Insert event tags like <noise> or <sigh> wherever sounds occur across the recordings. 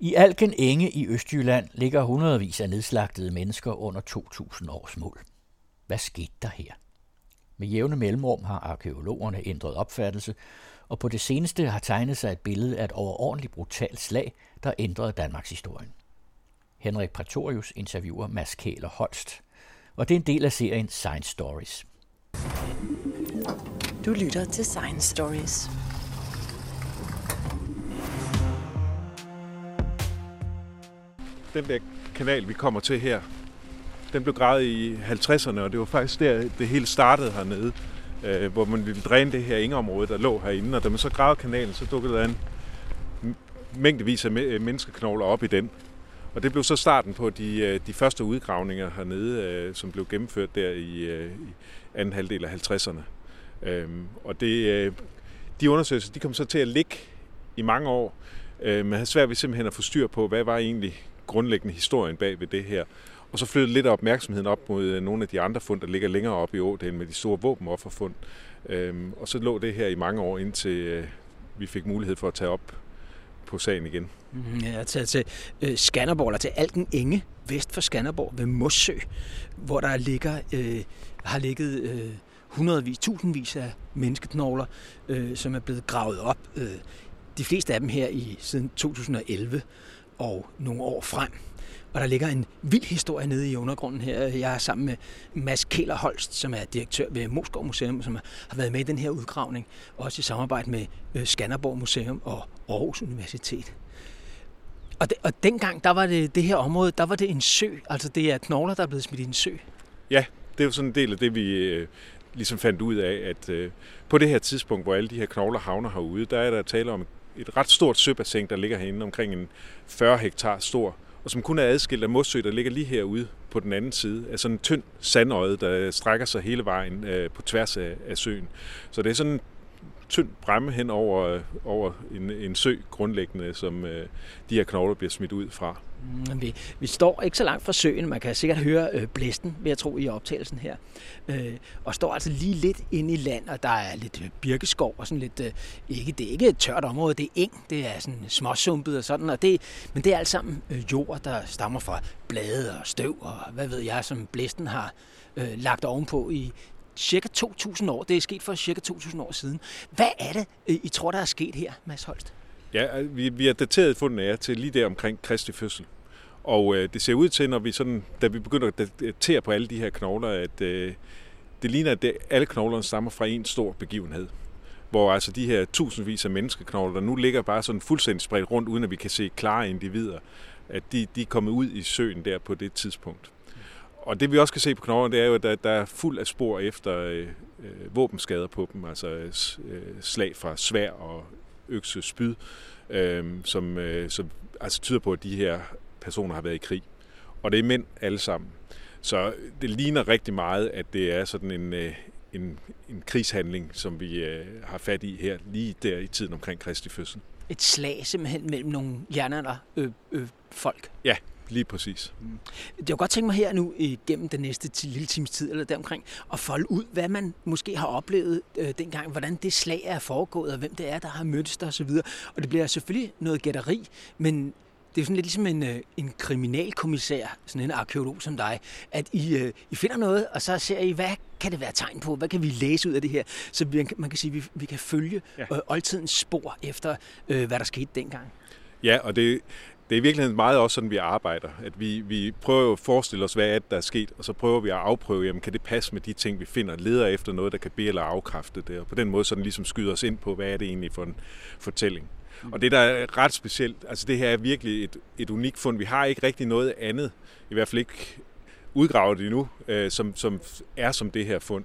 I Alken Enge i Østjylland ligger hundredvis af nedslagtede mennesker under 2.000 års mål. Hvad skete der her? Med jævne mellemrum har arkeologerne ændret opfattelse, og på det seneste har tegnet sig et billede af et overordentligt brutalt slag, der ændrede Danmarks historie. Henrik Praetorius interviewer Mads Kæler Holst, og det er en del af serien Science Stories. Du lytter til Science Stories. Den der kanal, vi kommer til her, den blev gravet i 50'erne, og det var faktisk der, det hele startede hernede, øh, hvor man ville dræne det her ingeområde, der lå herinde. Og da man så gravede kanalen, så dukkede der en mængdevis af menneskeknogler op i den. Og det blev så starten på de, øh, de første udgravninger hernede, øh, som blev gennemført der i, øh, i anden halvdel af 50'erne. Øhm, og det, øh, de undersøgelser de kom så til at ligge i mange år. Øh, man havde svært ved simpelthen at få styr på, hvad var egentlig grundlæggende historien bag ved det her. Og så flyttede lidt af opmærksomheden op mod øh, nogle af de andre fund, der ligger længere oppe i ådalen med de store våbenofferfund. Øhm, og så lå det her i mange år, indtil øh, vi fik mulighed for at tage op på sagen igen. Mm, ja, jeg er taget til øh, Skanderborg, eller til Alken Enge, vest for Skanderborg, ved Mossø, hvor der ligger, øh, har ligget øh, hundredvis, tusindvis af menneskeknogler, øh, som er blevet gravet op. Øh, de fleste af dem her i siden 2011 og nogle år frem. Og der ligger en vild historie nede i undergrunden her. Jeg er sammen med Mads Kæler Holst, som er direktør ved Moskov Museum, som har været med i den her udgravning, også i samarbejde med øh, Skanderborg Museum og Aarhus Universitet. Og, de, og dengang, der var det, det her område, der var det en sø. Altså det er knogler, der er blevet smidt i en sø. Ja, det er jo sådan en del af det, vi øh, ligesom fandt ud af, at øh, på det her tidspunkt, hvor alle de her knogler havner herude, der er der tale om et ret stort søbassin, der ligger herinde omkring en 40 hektar stor og som kun er adskilt af Mossø, der ligger lige herude på den anden side, af sådan en tynd sandøje, der strækker sig hele vejen øh, på tværs af, af søen. Så det er sådan en tynd bremme hen over, øh, over en, en sø grundlæggende, som øh, de her knogler bliver smidt ud fra. Mm, vi, vi står ikke så langt fra søen. Man kan sikkert høre øh, blæsten, vil jeg tro, i optagelsen her. Øh, og står altså lige lidt inde i land, og der er lidt øh, birkeskov og sådan lidt... Øh, ikke, det er ikke et tørt område, det er eng. Det er sådan småsumpet og sådan. Og det, men det er alt sammen øh, jord, der stammer fra blade og støv og hvad ved jeg, som blæsten har øh, lagt ovenpå i, cirka 2.000 år. Det er sket for cirka 2.000 år siden. Hvad er det, øh, I tror, der er sket her, Mads Holst? Ja, øh, vi, vi har dateret fundet af til lige der omkring Kristi fødsel. Og øh, det ser ud til, når vi sådan, da vi begynder at datere på alle de her knogler, at øh, det ligner, at det, alle knoglerne stammer fra en stor begivenhed. Hvor altså de her tusindvis af menneskeknogler, der nu ligger bare sådan fuldstændig spredt rundt, uden at vi kan se klare individer, at de, de er kommet ud i søen der på det tidspunkt. Og det vi også kan se på knoglerne, det er jo, at der, der er fuld af spor efter øh, øh, våbenskader på dem, altså øh, slag fra svær og økse spyd, øh, som, øh, som altså tyder på, at de her personer har været i krig. Og det er mænd alle sammen. Så det ligner rigtig meget, at det er sådan en, øh, en, en krigshandling, som vi øh, har fat i her, lige der i tiden omkring Kristi fødsel. Et slag simpelthen mellem nogle jernalder øh, øh, folk? Ja, Lige præcis. Mm. Jeg kunne godt tænke mig her nu igennem den næste lille times tid eller deromkring at folde ud, hvad man måske har oplevet øh, dengang, hvordan det slag er foregået, og hvem det er, der har mødtes der osv. Og det bliver selvfølgelig noget gætteri, men det er sådan lidt ligesom en, øh, en kriminalkommissær, sådan en arkeolog som dig, at I, øh, I finder noget, og så ser I, hvad kan det være tegn på? Hvad kan vi læse ud af det her? Så vi, man kan sige, at vi, vi kan følge ja. øh, oldtidens spor efter, øh, hvad der skete dengang. Ja, og det, det er i virkeligheden meget også sådan, vi arbejder. At vi, vi prøver at forestille os, hvad er det, der er sket, og så prøver vi at afprøve, jamen, kan det passe med de ting, vi finder, leder efter noget, der kan bede eller afkræfte det, og på den måde sådan ligesom skyder os ind på, hvad er det egentlig for en fortælling. Mm. Og det, der er ret specielt, altså det her er virkelig et, et unikt fund. Vi har ikke rigtig noget andet, i hvert fald ikke udgravet endnu, øh, som, som er som det her fund.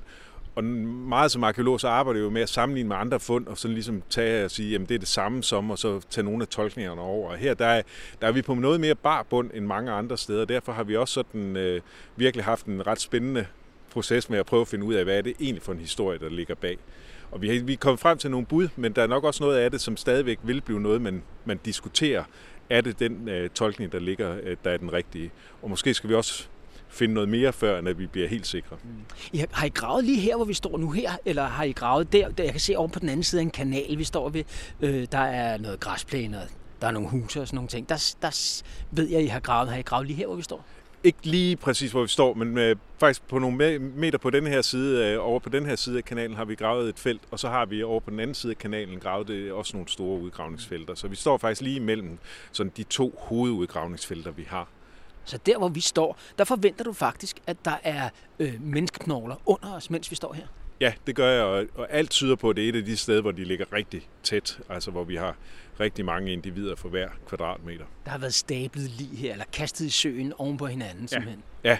Og meget som arkeolog, så arbejder jeg jo med at sammenligne med andre fund, og sådan ligesom tage og sige, jamen det er det samme som, og så tage nogle af tolkningerne over. Og her der er, der er vi på noget mere bar bund end mange andre steder. Derfor har vi også sådan øh, virkelig haft en ret spændende proces med at prøve at finde ud af, hvad er det egentlig for en historie, der ligger bag. Og vi, er, vi er kommet frem til nogle bud, men der er nok også noget af det, som stadigvæk vil blive noget, man, man diskuterer. Er det den øh, tolkning, der ligger, øh, der er den rigtige? Og måske skal vi også finde noget mere før, end at vi bliver helt sikre. Mm. I har, I gravet lige her, hvor vi står nu her, eller har I gravet der? der jeg kan se over på den anden side af en kanal, vi står ved. Øh, der er noget græsplæne der er nogle huse og sådan nogle ting. Der, der ved jeg, I har gravet. Har I gravet lige her, hvor vi står? Ikke lige præcis, hvor vi står, men øh, faktisk på nogle meter på den her side, øh, over på den her side af kanalen, har vi gravet et felt, og så har vi over på den anden side af kanalen gravet det, også nogle store udgravningsfelter. Så vi står faktisk lige imellem sådan de to hovedudgravningsfelter, vi har. Så der, hvor vi står, der forventer du faktisk, at der er øh, menneskeknogler under os, mens vi står her? Ja, det gør jeg, og, og alt tyder på, at det er et af de steder, hvor de ligger rigtig tæt, altså hvor vi har rigtig mange individer for hver kvadratmeter. Der har været stablet lige her, eller kastet i søen oven på hinanden ja. simpelthen. Ja,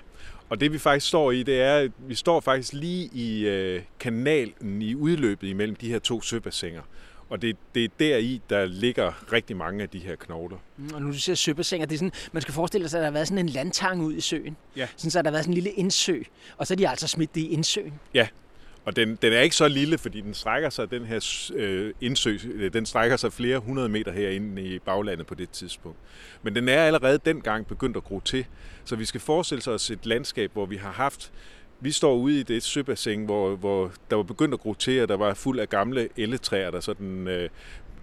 og det vi faktisk står i, det er, at vi står faktisk lige i øh, kanalen i udløbet imellem de her to søbassiner. Og det, det er deri, der ligger rigtig mange af de her knogler. Mm, og nu du siger søbassiner, det er sådan, man skal forestille sig, at der har været sådan en landtang ud i søen. Ja. Sådan, så der har været sådan en lille indsø, og så er de altså smidt det i indsøen. Ja, og den, den er ikke så lille, fordi den strækker sig, den her øh, indsø, øh, den strækker sig flere hundrede meter herinde i baglandet på det tidspunkt. Men den er allerede dengang begyndt at gro til. Så vi skal forestille os et landskab, hvor vi har haft vi står ude i det søbassin, hvor, hvor der var begyndt at gro til, og der var fuld af gamle elletræer, der sådan øh,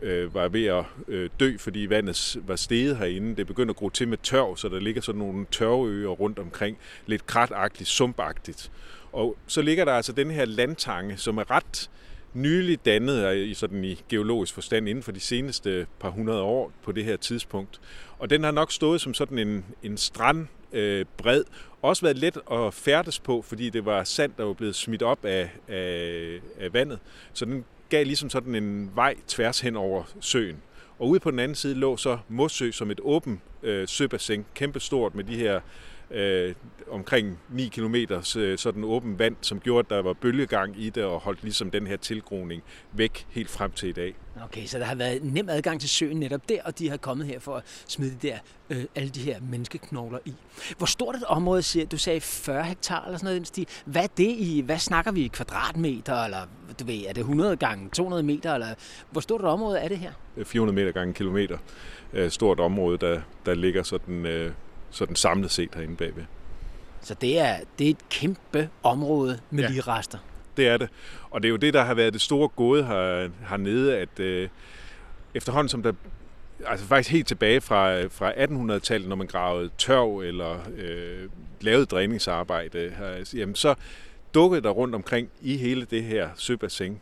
øh, var ved at øh, dø, fordi vandet var steget herinde. Det begyndte at gro til med tørv, så der ligger sådan nogle tørveøer rundt omkring. Lidt kratagtigt, sumpagtigt. Og så ligger der altså den her landtange, som er ret nylig dannet øh, i, sådan i geologisk forstand inden for de seneste par hundrede år på det her tidspunkt. Og den har nok stået som sådan en, en strand øh, bred. Også været let at færdes på, fordi det var sand, der var blevet smidt op af, af, af vandet. Så den gav ligesom sådan en vej tværs hen over søen. Og ude på den anden side lå så Mossø som et åbent øh, søbassin, kæmpestort med de her øh, omkring 9 km øh, sådan åben vand, som gjorde, at der var bølgegang i det og holdt ligesom den her tilgroning væk helt frem til i dag. Okay, så der har været nem adgang til søen netop der, og de har kommet her for at smide de der, øh, alle de her menneskeknogler i. Hvor stort et område siger du? sagde 40 hektar eller sådan noget. Hvad er det i, hvad snakker vi i kvadratmeter, eller du ved, er det 100 gange 200 meter, eller hvor stort et område er det her? 400 meter gange kilometer. Øh, stort område, der, der ligger sådan øh, sådan samlet set herinde bagved. Så det er, det er et kæmpe område med ja. lige rester. Det er det. Og det er jo det, der har været det store gåde her, hernede, at øh, efterhånden som der altså faktisk helt tilbage fra, fra 1800-tallet, når man gravede tørv eller øh, lavede dræningsarbejde, her, jamen så dukkede der rundt omkring i hele det her søbassin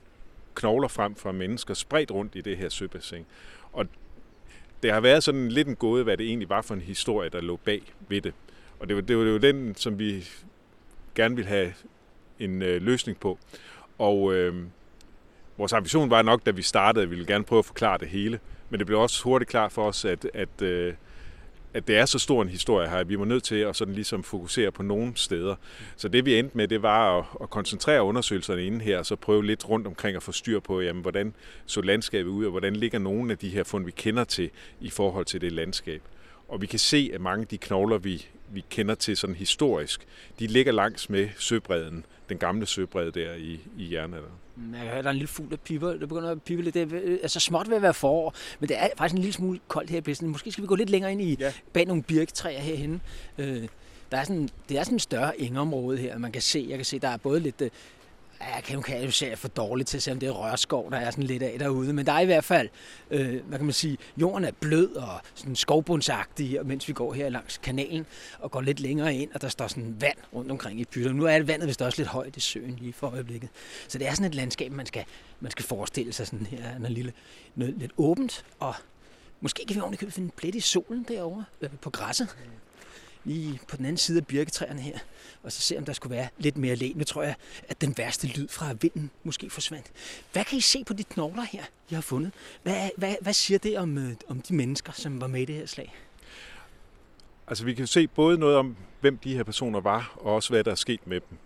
knogler frem fra mennesker, spredt rundt i det her søbassin. Og det har været sådan lidt en gåde, hvad det egentlig var for en historie, der lå bag ved det. Og det var, det var, det var den, som vi gerne ville have en øh, løsning på. Og øh, vores ambition var nok, da vi startede, at vi ville gerne prøve at forklare det hele. Men det blev også hurtigt klart for os, at, at øh, at det er så stor en historie her, at vi var nødt til at sådan ligesom fokusere på nogle steder. Så det vi endte med, det var at, at koncentrere undersøgelserne inde her, og så prøve lidt rundt omkring at få styr på, jamen, hvordan så landskabet ud, og hvordan ligger nogle af de her fund, vi kender til i forhold til det landskab. Og vi kan se, at mange af de knogler, vi, vi kender til sådan historisk, de ligger langs med søbredden, den gamle søbred der i, i jernalderen. Mm, jeg kan høre, der er en lille fugl, der piper. Det begynder at pipe lidt. Det er altså småt ved at være forår, men det er faktisk en lille smule koldt her i Besten. Måske skal vi gå lidt længere ind i, ja. bag nogle birketræer herhenne. Øh, der er sådan, det er sådan en større engeområde her, man kan se. Jeg kan se, der er både lidt, øh, jeg kan, kan jo se, for dårligt til at se, om det er rørskov, der er sådan lidt af derude. Men der er i hvert fald, øh, hvad kan man sige, jorden er blød og sådan skovbundsagtig, mens vi går her langs kanalen og går lidt længere ind, og der står sådan vand rundt omkring i pytterne. Nu er det vandet vist også lidt højt i søen lige for øjeblikket. Så det er sådan et landskab, man skal, man skal forestille sig sådan her, noget lille, noget lidt åbent, og måske kan vi ordentligt finde en plet i solen derovre øh, på græsset lige på den anden side af birketræerne her, og så se, om der skulle være lidt mere læ. Nu tror jeg, at den værste lyd fra vinden måske forsvandt. Hvad kan I se på de knogler her, I har fundet? Hvad, hvad, hvad siger det om, øh, om de mennesker, som var med i det her slag? Altså vi kan se både noget om, hvem de her personer var, og også hvad der er sket med dem.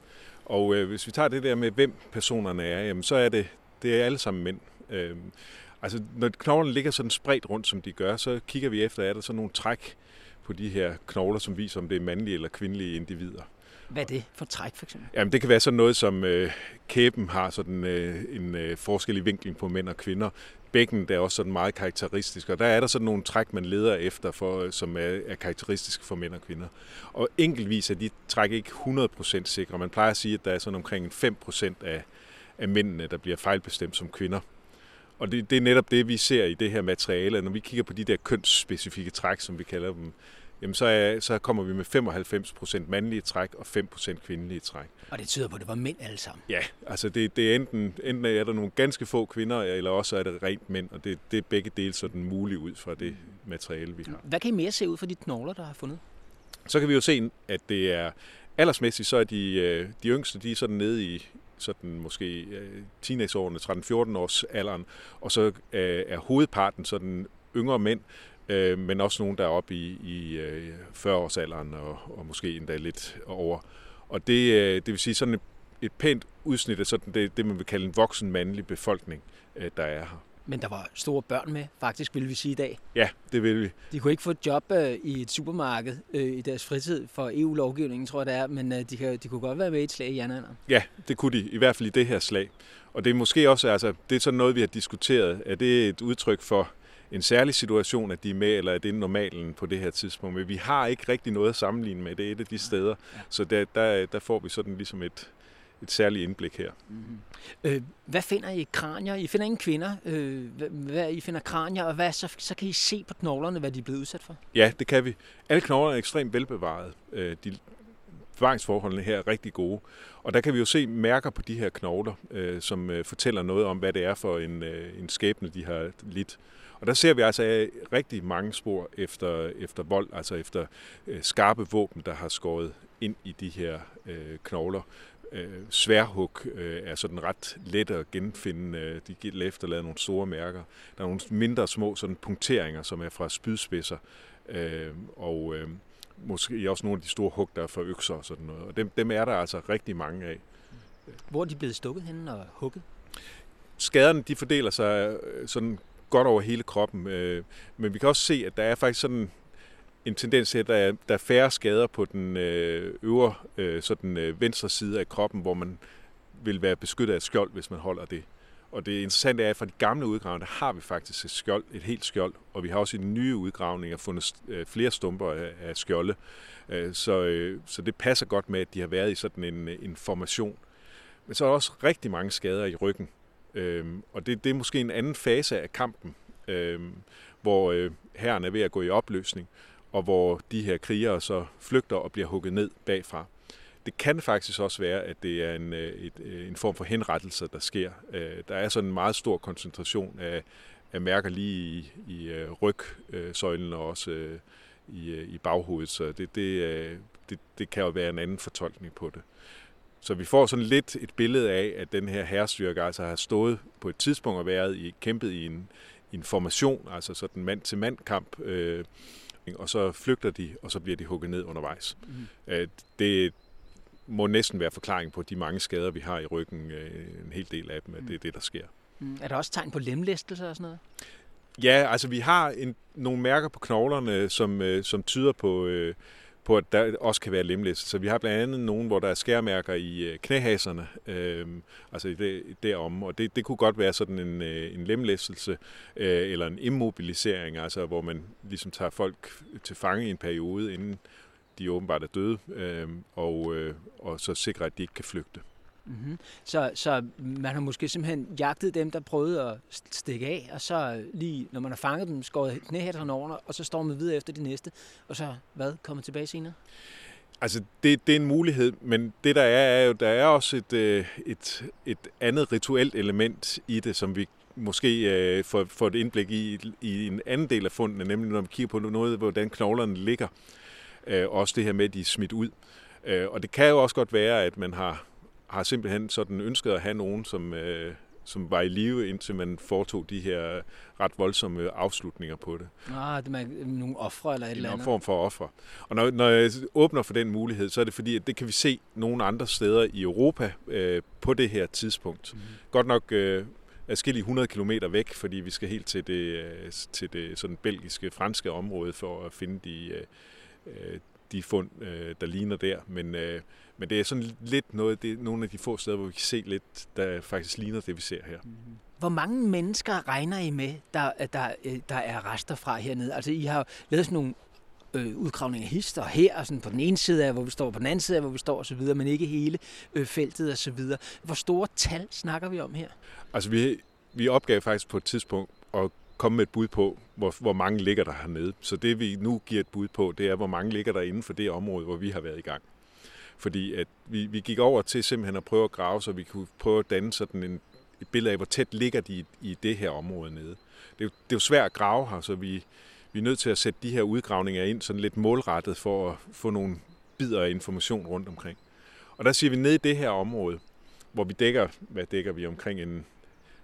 Og øh, hvis vi tager det der med, hvem personerne er, jamen, så er det, det er alle sammen mænd. Øh, altså når knoglerne ligger sådan spredt rundt, som de gør, så kigger vi efter, er der sådan nogle træk, på de her knogler, som viser, om det er mandlige eller kvindelige individer. Hvad er det for træk, for eksempel? Jamen, det kan være sådan noget, som øh, kæben har sådan øh, en øh, forskellig vinkling på mænd og kvinder. Bækken der er også sådan meget karakteristisk, og der er der sådan nogle træk, man leder efter, for, som er, er karakteristiske for mænd og kvinder. Og enkeltvis er de træk ikke 100% sikre. Man plejer at sige, at der er sådan omkring 5% af, af mændene, der bliver fejlbestemt som kvinder. Og det, det er netop det, vi ser i det her materiale. Når vi kigger på de der kønsspecifikke træk, som vi kalder dem, jamen så, er, så kommer vi med 95% mandlige træk og 5% kvindelige træk. Og det tyder på, at det var mænd alle sammen. Ja, altså det, det er enten, enten er der nogle ganske få kvinder, eller også er det rent mænd, og det, det er begge dele sådan muligt ud fra det materiale, vi har. Hvad kan I mere se ud fra de knogler, der har fundet? Så kan vi jo se, at det er aldersmæssigt, så er de, øh, de yngste, de er sådan nede i sådan måske øh, teenageårene, 13-14 års alderen, og så øh, er hovedparten sådan yngre mænd, men også nogen, der er oppe i, i 40-årsalderen og, og måske endda lidt over. Og det, det vil sige sådan et, et pænt udsnit af sådan det, det, man vil kalde en voksen mandlig befolkning, der er her. Men der var store børn med, faktisk, vil vi sige i dag. Ja, det vil vi. De kunne ikke få et job øh, i et supermarked øh, i deres fritid for EU-lovgivningen, tror jeg det er, men øh, de, kan, de kunne godt være med i et slag i jernalderen. Ja, det kunne de, i hvert fald i det her slag. Og det er måske også, altså, det er sådan noget, vi har diskuteret. Er det et udtryk for en særlig situation, at de er med, eller er det normalen på det her tidspunkt? Men vi har ikke rigtig noget at sammenligne med. Det er et af de steder. Så der, der, der får vi sådan ligesom et, et særligt indblik her. Mm-hmm. Øh, hvad finder I kranier? I finder ingen kvinder. Øh, hvad, I finder kranier, og hvad, så, så kan I se på knoglerne, hvad de er blevet udsat for? Ja, det kan vi. Alle knoglerne er ekstremt velbevaret. Øh, de bevaringsforholdene her er rigtig gode. Og der kan vi jo se mærker på de her knogler, øh, som øh, fortæller noget om, hvad det er for en, øh, en skæbne, de har lidt. Og der ser vi altså rigtig mange spor efter, efter vold, altså efter øh, skarpe våben, der har skåret ind i de her øh, knogler øh, sværhug øh, er sådan ret let at genfinde. Øh, de giver efterlader nogle store mærker. Der er nogle mindre små sådan punkteringer, som er fra spydspidser, øh, og øh, måske også nogle af de store hug, der er fra økser og sådan noget. Og dem, dem er der altså rigtig mange af. Hvor er de blevet stukket henne og hugget? Skaderne de fordeler sig øh, sådan godt over hele kroppen, øh, men vi kan også se, at der er faktisk sådan en tendens til, at der er, der er færre skader på den øh, øvre, øh, sådan, øh, venstre side af kroppen, hvor man vil være beskyttet af et skjold, hvis man holder det. Og det interessante er, at fra de gamle udgravninger, har vi faktisk et skjold, et helt skjold, og vi har også i de nye udgravninger fundet øh, flere stumper af, skjolde. Øh, så, øh, så det passer godt med, at de har været i sådan en, en formation. Men så er der også rigtig mange skader i ryggen, øh, og det, det er måske en anden fase af kampen, øhm, hvor øh, herren er ved at gå i opløsning og hvor de her krigere så flygter og bliver hugget ned bagfra. Det kan faktisk også være, at det er en, øh, et, øh, en form for henrettelse, der sker. Øh, der er sådan en meget stor koncentration af, af mærker lige i, i øh, rygsøjlen og også i, i baghovedet, så det, det, det, det kan jo være en anden fortolkning på det. Så vi får sådan lidt et billede af, at den her herrestyrke altså har stået på et tidspunkt og været i, kæmpet i en, i en formation, altså sådan mand-til-mand kamp, øh, og så flygter de, og så bliver de hugget ned undervejs. Mm. Det må næsten være forklaring på de mange skader, vi har i ryggen, øh, en hel del af dem, at det er det, der sker. Mm. Er der også tegn på lemlæstelse og sådan noget? Ja, altså vi har en, nogle mærker på knoglerne, som, øh, som tyder på, øh, på, at der også kan være lemlæst. Så vi har blandt andet nogen, hvor der er skærmærker i øh, knæhaserne, øh, altså i det, derom, og det, det kunne godt være sådan en, øh, en lemlæstelse øh, eller en immobilisering, altså hvor man ligesom tager folk til fange i en periode, inden de åbenbart er døde, øh, og, øh, og så sikrer, at de ikke kan flygte. Mm-hmm. Så, så man har måske simpelthen jagtet dem, der prøvede at stikke af, og så lige, når man har fanget dem, skåret knæhætterne over, og så står man videre efter det næste, og så, hvad, kommer tilbage senere? Altså, det, det er en mulighed, men det der er, er jo, der er også et, øh, et, et andet rituelt element i det, som vi måske øh, får, får et indblik i, i en anden del af fundene, nemlig når vi kigger på noget, hvordan knoglerne ligger. Øh, også det her med, at de er smidt ud. Øh, og det kan jo også godt være, at man har har simpelthen sådan ønsket at have nogen, som, øh, som var i live, indtil man foretog de her ret voldsomme afslutninger på det. Ah, det er nogle ofre eller et eller andet? En form for ofre. Og når, når jeg åbner for den mulighed, så er det fordi, at det kan vi se nogle andre steder i Europa øh, på det her tidspunkt. Mm. Godt nok øh, adskillige 100 km væk, fordi vi skal helt til det, øh, til det sådan belgiske, franske område for at finde de, øh, øh de fund, øh, der ligner der. Men, øh, men det er sådan lidt noget, det er nogle af de få steder, hvor vi kan se lidt, der faktisk ligner det, vi ser her. Mm-hmm. Hvor mange mennesker regner I med, der, der, øh, der er rester fra hernede? Altså, I har lavet sådan nogle øh, udgravninger hister her, og sådan på den ene side af, hvor vi står, på den anden side af, hvor vi står osv., men ikke hele øh, feltet osv. Hvor store tal snakker vi om her? Altså, vi, vi opgav faktisk på et tidspunkt at komme med et bud på, hvor, hvor mange ligger der hernede. Så det vi nu giver et bud på, det er, hvor mange ligger der inden for det område, hvor vi har været i gang. Fordi at vi, vi gik over til simpelthen at prøve at grave, så vi kunne prøve at danne sådan en, et billede af, hvor tæt ligger de i, i det her område nede. Det er, jo, det er jo svært at grave her, så vi, vi er nødt til at sætte de her udgravninger ind sådan lidt målrettet for at få nogle bidder af information rundt omkring. Og der siger vi ned i det her område, hvor vi dækker, hvad dækker vi, omkring en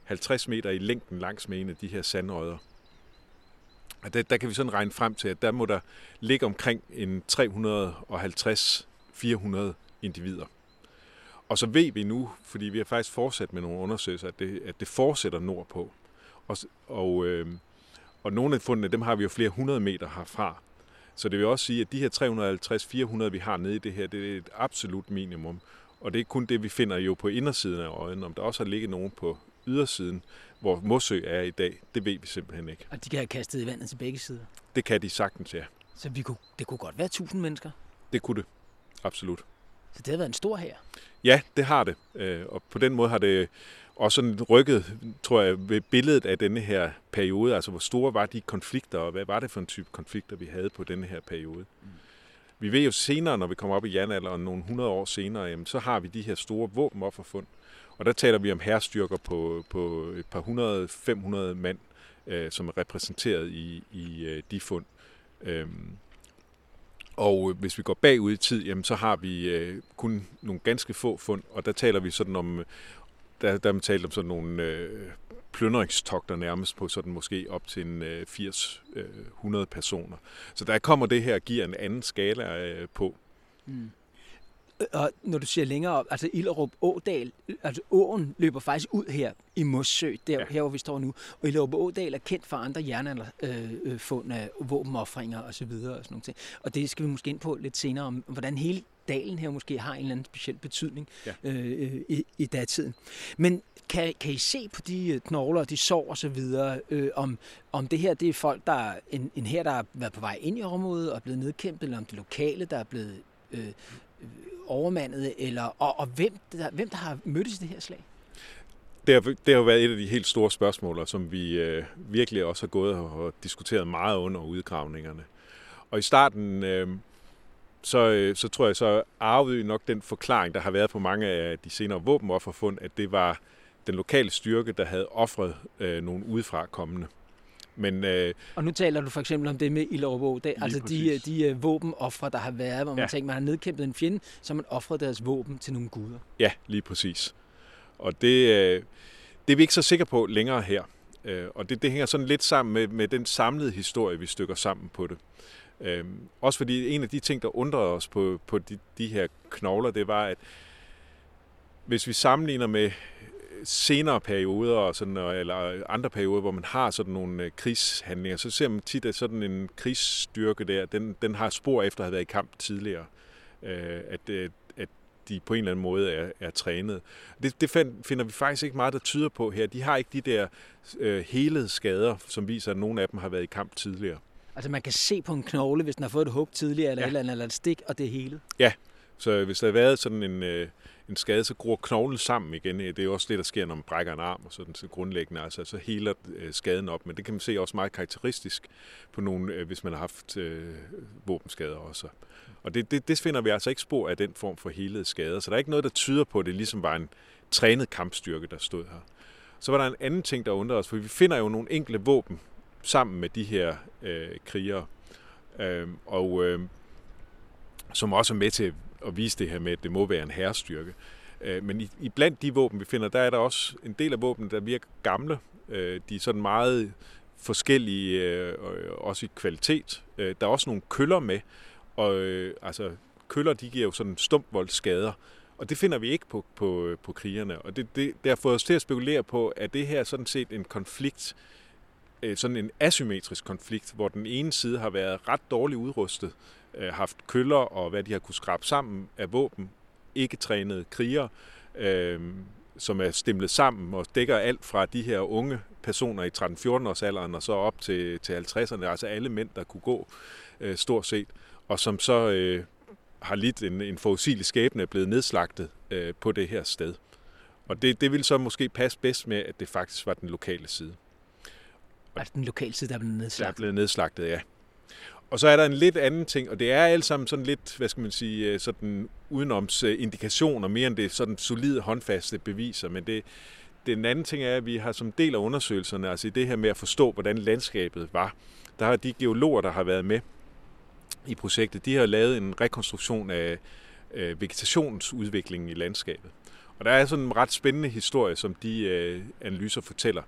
50 meter i længden langs med en af de her sandrødder. Og der, der kan vi sådan regne frem til, at der må der ligge omkring en 350-400 individer. Og så ved vi nu, fordi vi har faktisk fortsat med nogle undersøgelser, at det, at det fortsætter nordpå. Og, og, øh, og nogle af fundene, dem har vi jo flere hundrede meter herfra. Så det vil også sige, at de her 350-400, vi har nede i det her, det er et absolut minimum. Og det er kun det, vi finder jo på indersiden af øjen. Om der også har ligget nogen på ydersiden, hvor Mossø er i dag, det ved vi simpelthen ikke. Og de kan have kastet i vandet til begge sider? Det kan de sagtens, ja. Så vi kunne, det kunne godt være 1000 mennesker? Det kunne det, absolut. Så det har været en stor her? Ja, det har det. Øh, og på den måde har det også sådan rykket, tror jeg, ved billedet af denne her periode. Altså, hvor store var de konflikter, og hvad var det for en type konflikter, vi havde på denne her periode. Mm. Vi ved jo senere, når vi kommer op i jernalderen, nogle 100 år senere, jamen, så har vi de her store våbenofferfund. Og der taler vi om herrestyrker på, på et par hundrede, 500 mand, øh, som er repræsenteret i, i øh, de fund. Øhm, og hvis vi går bagud i tid, jamen, så har vi øh, kun nogle ganske få fund, og der taler vi sådan om, der, der er talt om sådan nogle øh, plyndringstogter nærmest på sådan måske op til en øh, 80-100 øh, personer. Så der kommer det her giver en anden skala øh, på. Mm. Og når du siger længere op, altså Illerup Ådal, altså åen løber faktisk ud her i Mossø, der, ja. her hvor vi står nu. Og Illerup Ådal er kendt for andre jernalderfund øh, af våbenoffringer osv. Og, så videre, og, sådan nogle ting. og det skal vi måske ind på lidt senere, om hvordan hele dalen her måske har en eller anden speciel betydning ja. øh, i, i datiden. Men kan, kan I se på de øh, knogler og de sår og så videre, øh, om, om det her det er folk, der en, en her, der har været på vej ind i området og er blevet nedkæmpet, eller om det lokale, der er blevet øh, overmandet, eller, og, og hvem, der, hvem der har mødtes i det her slag? Det har, det har været et af de helt store spørgsmål, som vi øh, virkelig også har gået og diskuteret meget under udgravningerne. Og i starten, øh, så, øh, så tror jeg, så arvede vi nok den forklaring, der har været på mange af de senere våbenofferfund, at det var den lokale styrke, der havde offret øh, nogle udefra kommende. Men, øh, og nu taler du for eksempel om det med Illerup det, altså de, de uh, våbenoffre, der har været, hvor man ja. tænker, man har nedkæmpet en fjende, så man offret deres våben til nogle guder. Ja, lige præcis. Og det, øh, det er vi ikke så sikre på længere her. Øh, og det, det hænger sådan lidt sammen med, med den samlede historie, vi stykker sammen på det. Øh, også fordi en af de ting, der undrede os på, på de, de her knogler, det var, at hvis vi sammenligner med senere perioder, og sådan, eller andre perioder, hvor man har sådan nogle øh, krigshandlinger, så ser man tit, at sådan en krigsstyrke der, den, den har spor efter at have været i kamp tidligere. Øh, at, øh, at de på en eller anden måde er, er trænet. Det, det finder vi faktisk ikke meget, der tyder på her. De har ikke de der øh, helede skader, som viser, at nogle af dem har været i kamp tidligere. Altså man kan se på en knogle, hvis den har fået et hug tidligere, eller, ja. eller, eller et stik, og det er hele? Ja, så hvis der har været sådan en... Øh, en skade, så gror knoglen sammen igen. Det er også det, der sker, når man brækker en arm, og sådan, så grundlæggende, altså, så heler øh, skaden op. Men det kan man se også meget karakteristisk på nogle, øh, hvis man har haft øh, våbenskader også. Og det, det, det finder vi altså ikke spor af den form for helede skader. Så der er ikke noget, der tyder på, at det ligesom var en trænet kampstyrke, der stod her. Så var der en anden ting, der undrer os, for vi finder jo nogle enkle våben sammen med de her øh, krigere. Øh, og øh, som også er med til at vise det her med, at det må være en herrestyrke. Øh, men i, i blandt de våben, vi finder, der er der også en del af våben, der virker gamle. Øh, de er sådan meget forskellige, øh, også i kvalitet. Der er også nogle køller med, og altså køller, de giver jo sådan stumpvoldskader, og det finder vi ikke på, på, på krigerne. Og det, det, det har fået os til at spekulere på, at det her sådan set en konflikt, sådan en asymmetrisk konflikt, hvor den ene side har været ret dårligt udrustet, øh, haft køller og hvad de har kunne skrabe sammen af våben, ikke trænede krigere, øh, som er stemlet sammen og dækker alt fra de her unge personer i 13-14 års alderen og så op til, til 50'erne, altså alle mænd, der kunne gå øh, stort set, og som så øh, har lidt en, en forudsigelig skæbne er blevet nedslagtet øh, på det her sted. Og det, det vil så måske passe bedst med, at det faktisk var den lokale side. Altså den lokale side, der er blevet Der er blevet nedslagtet, ja. Og så er der en lidt anden ting, og det er alt sammen sådan lidt, hvad skal man sige, øh, sådan udenoms indikationer, mere end det sådan solide, håndfaste beviser. Men det, den anden ting er, at vi har som del af undersøgelserne, altså i det her med at forstå, hvordan landskabet var, der har de geologer, der har været med i projektet, de har lavet en rekonstruktion af øh, vegetationsudviklingen i landskabet. Og der er sådan en ret spændende historie, som de øh, analyser fortæller.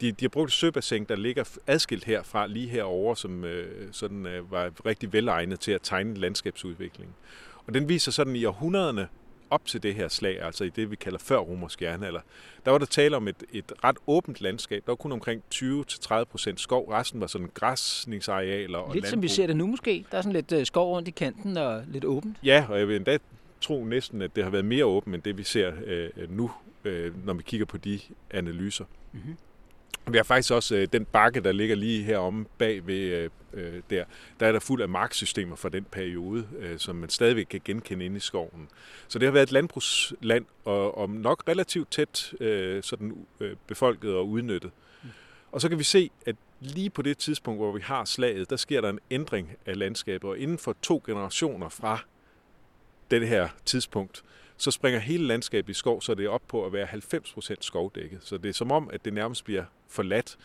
De, de har brugt et søbassin, der ligger adskilt herfra, lige herover, som øh, sådan, øh, var rigtig velegnet til at tegne landskabsudviklingen. Og den viser sådan i århundrederne op til det her slag, altså i det, vi kalder før romersk jernalder, der var der tale om et, et ret åbent landskab. Der var kun omkring 20-30 procent skov. Resten var sådan græsningsarealer og Lidt som vi landbrug. ser det nu måske. Der er sådan lidt øh, skov rundt i kanten og lidt åbent. Ja, og jeg vil endda tro næsten, at det har været mere åbent end det, vi ser øh, nu, øh, når vi kigger på de analyser. Mhm. Vi har faktisk også øh, den bakke, der ligger lige heromme bag ved øh, øh, der. Der er der fuld af marksystemer fra den periode, øh, som man stadigvæk kan genkende inde i skoven. Så det har været et landbrugsland, og, og nok relativt tæt øh, sådan, øh, befolket og udnyttet. Og så kan vi se, at lige på det tidspunkt, hvor vi har slaget, der sker der en ændring af landskabet, og inden for to generationer fra det her tidspunkt, så springer hele landskabet i skov, så det er op på at være 90% skovdækket. Så det er som om, at det nærmest bliver forladt.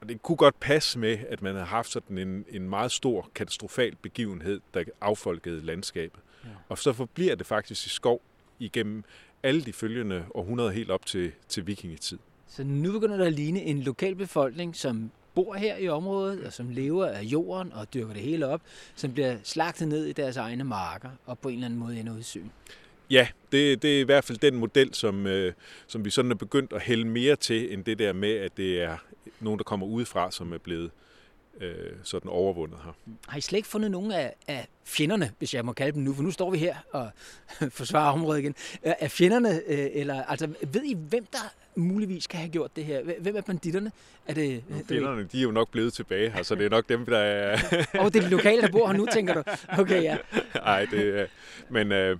Og det kunne godt passe med, at man har haft sådan en, en meget stor katastrofal begivenhed, der affolkede landskabet. Ja. Og så forbliver det faktisk i skov igennem alle de følgende århundreder helt op til, til vikingetid. Så nu begynder der at ligne en lokal befolkning, som bor her i området, og som lever af jorden og dyrker det hele op, som bliver slagtet ned i deres egne marker og på en eller anden måde ender ud i søen. Ja, det, det er i hvert fald den model, som, øh, som vi sådan er begyndt at hælde mere til, end det der med, at det er nogen, der kommer udefra, som er blevet øh, sådan overvundet her. Har I slet ikke fundet nogen af, af fjenderne, hvis jeg må kalde dem nu, for nu står vi her og <laughs> forsvarer området igen. Er fjenderne, øh, eller altså ved I, hvem der muligvis kan have gjort det her? Hvem er banditterne? Er det, Fjenderne, de er jo nok blevet tilbage her, så det er nok dem, der er... Oh, det er de lokale, der bor her nu, tænker du? Okay, ja. <laughs> Nej, det er... Men øh,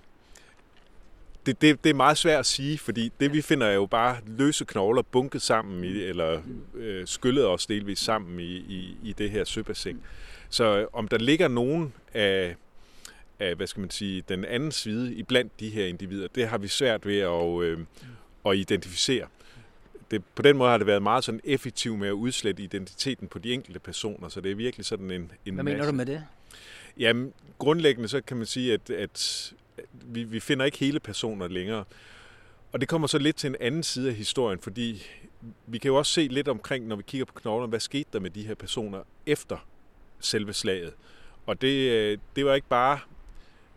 det, det, det er meget svært at sige, fordi det vi finder er jo bare løse knogler bunket sammen, i, eller øh, skyllet os delvis sammen i, i, i det her søbassin. Så øh, om der ligger nogen af, af, hvad skal man sige, den anden side i blandt de her individer, det har vi svært ved at, øh, at identificere. Det, på den måde har det været meget sådan effektivt med at udslette identiteten på de enkelte personer, så det er virkelig sådan en, en Hvad mener masse. du med det? Jamen, grundlæggende så kan man sige, at, at vi, vi finder ikke hele personer længere. Og det kommer så lidt til en anden side af historien, fordi vi kan jo også se lidt omkring, når vi kigger på knoglerne, hvad skete der med de her personer efter selve slaget. Og det, øh, det var ikke bare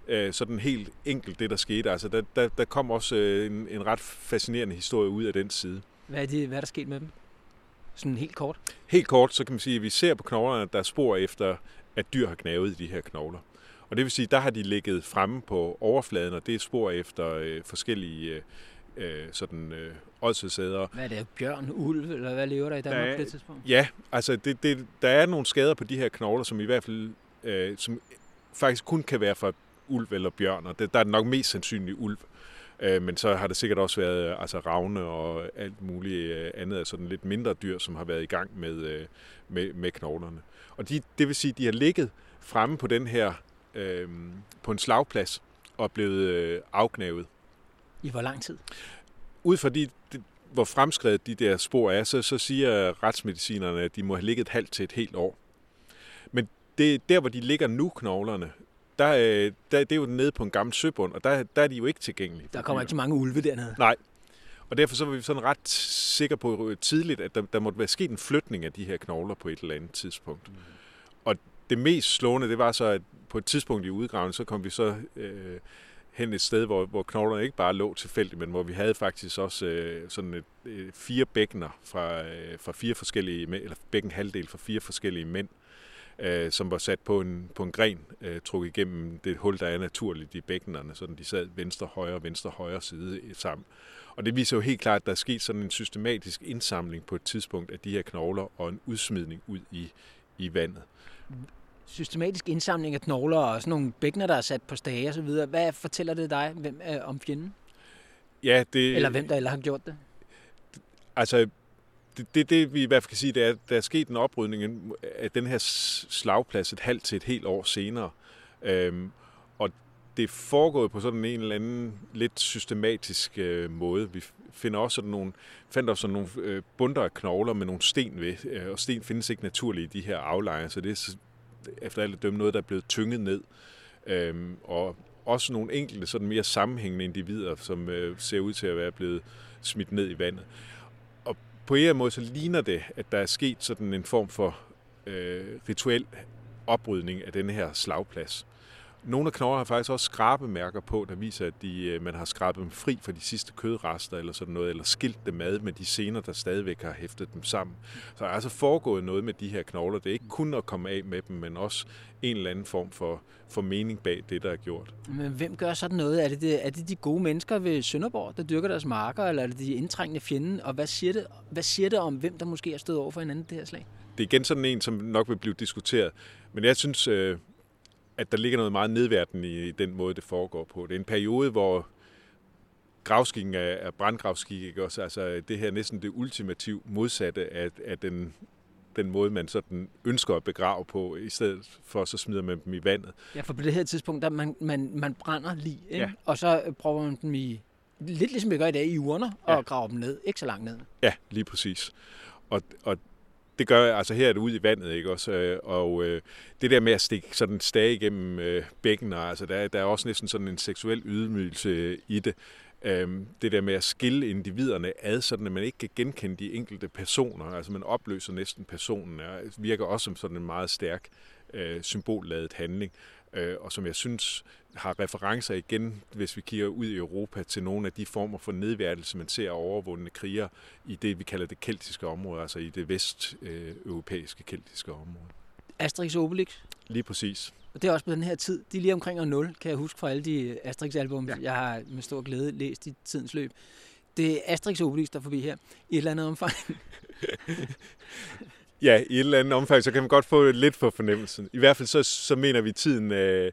øh, sådan helt enkelt det, der skete. Altså, der, der, der kom også øh, en, en ret fascinerende historie ud af den side. Hvad er, det, hvad er der sket med dem? Sådan helt kort. Helt kort, så kan man sige, at vi ser på knoglerne, at der er spor efter, at dyr har gnavet i de her knogler. Og det vil sige, der har de ligget fremme på overfladen, og det er spor efter øh, forskellige øh, øh, sådan øh, ådsædere. Hvad er det? Bjørn, ulv, eller hvad lever der i Danmark Der er- på det tidspunkt? Ja, altså det, det, der er nogle skader på de her knogler, som i hvert fald øh, som faktisk kun kan være fra ulv eller bjørn, og det, der er nok mest sandsynligt ulv. Øh, men så har det sikkert også været altså ravne og alt muligt øh, andet af sådan lidt mindre dyr, som har været i gang med, øh, med, med knoglerne. Og de, det vil sige, at de har ligget fremme på den her øh, på en slagplads og blevet øh, afknavet. I hvor lang tid? Ud fra de, de, hvor fremskrevet de der spor er, så, så siger retsmedicinerne, at de må have ligget et halvt til et helt år. Men det, der, hvor de ligger nu, knoglerne, der, øh, der, det er jo nede på en gammel søbund, og der, der er de jo ikke tilgængelige. Der kommer ikke så mange ulve dernede. Nej. Og derfor så var vi sådan ret sikre på øh, tidligt, at der, der måtte være sket en flytning af de her knogler på et eller andet tidspunkt. Mm. Og det mest slående, det var så, at på et tidspunkt i udgraven, så kom vi så øh, hen et sted, hvor, hvor knoglerne ikke bare lå tilfældigt, men hvor vi havde faktisk også øh, sådan et, øh, fire bækkener fra, øh, fra fire forskellige mænd, eller bækken halvdel fra fire forskellige mænd, øh, som var sat på en, på en gren, øh, trukket igennem det hul, der er naturligt i bækkenerne, sådan de sad venstre, højre, venstre, højre side sammen. Og det viser jo helt klart, at der er sket sådan en systematisk indsamling på et tidspunkt af de her knogler og en udsmidning ud i, i vandet. Systematisk indsamling af knogler og sådan nogle bækkener, der er sat på stage og så videre. Hvad fortæller det dig hvem er om fjenden? Ja, det, Eller hvem der ellers har gjort det? Altså, det, det, det vi i hvert fald kan sige, det er, at der er sket en oprydning af den her slagplads et halvt til et helt år senere. Øhm, og det er foregået på sådan en eller anden lidt systematisk øh, måde. Vi finder også sådan nogle, fandt også sådan nogle øh, bunter af knogler med nogle sten ved, øh, og sten findes ikke naturligt i de her aflejre, så det er efter alt at dømme noget, der er blevet tynget ned. Øhm, og også nogle enkelte sådan mere sammenhængende individer, som øh, ser ud til at være blevet smidt ned i vandet. Og på en måde så ligner det, at der er sket sådan en form for øh, rituel oprydning af den her slagplads. Nogle af knoglerne har faktisk også skrabemærker på, der viser, at de, øh, man har skrabet dem fri for de sidste kødrester eller sådan noget, eller skilt dem ad med de scener, der stadigvæk har hæftet dem sammen. Så der er altså foregået noget med de her knogler. Det er ikke kun at komme af med dem, men også en eller anden form for, for mening bag det, der er gjort. Men hvem gør sådan noget? Er det, det, er det de gode mennesker ved Sønderborg, der dyrker deres marker, eller er det de indtrængende fjenden? Og hvad siger det, hvad siger det om, hvem der måske er stået over for hinanden det her slag? Det er igen sådan en, som nok vil blive diskuteret. Men jeg synes, øh, at der ligger noget meget nedværdende i den måde, det foregår på. Det er en periode, hvor gravskikken er, er brandgravskik, ikke også? Altså det her er næsten det ultimative modsatte af, af den, den måde, man sådan ønsker at begrave på, i stedet for så smider man dem i vandet. Ja, for på det her tidspunkt, der man, man, man brænder lige, ikke? Ja. og så prøver man dem i, lidt ligesom vi gør i dag, i urner, og ja. graver dem ned, ikke så langt ned. Ja, lige præcis. Og, og det gør altså her er det ud i vandet, ikke også? Øh, og øh, det der med at stikke sådan stage igennem øh, bækkener, altså der, der er også næsten sådan en seksuel ydmygelse øh, i det. Øhm, det der med at skille individerne ad, sådan at man ikke kan genkende de enkelte personer, altså man opløser næsten personen, er, virker også som sådan en meget stærk øh, symbolladet handling, øh, og som jeg synes har referencer igen, hvis vi kigger ud i Europa, til nogle af de former for nedværtelse, man ser overvundne kriger i det, vi kalder det keltiske område, altså i det vesteuropæiske keltiske område. Asterix Obelix? Lige præcis. Og det er også på den her tid. De er lige omkring år 0, kan jeg huske fra alle de Asterix-album, ja. jeg har med stor glæde læst i tidens løb. Det er Asterix Obelix, der er forbi her, i et eller andet omfang. <laughs> ja, i et eller andet omfang, så kan man godt få lidt for fornemmelsen. I hvert fald så, så mener vi, at tiden øh,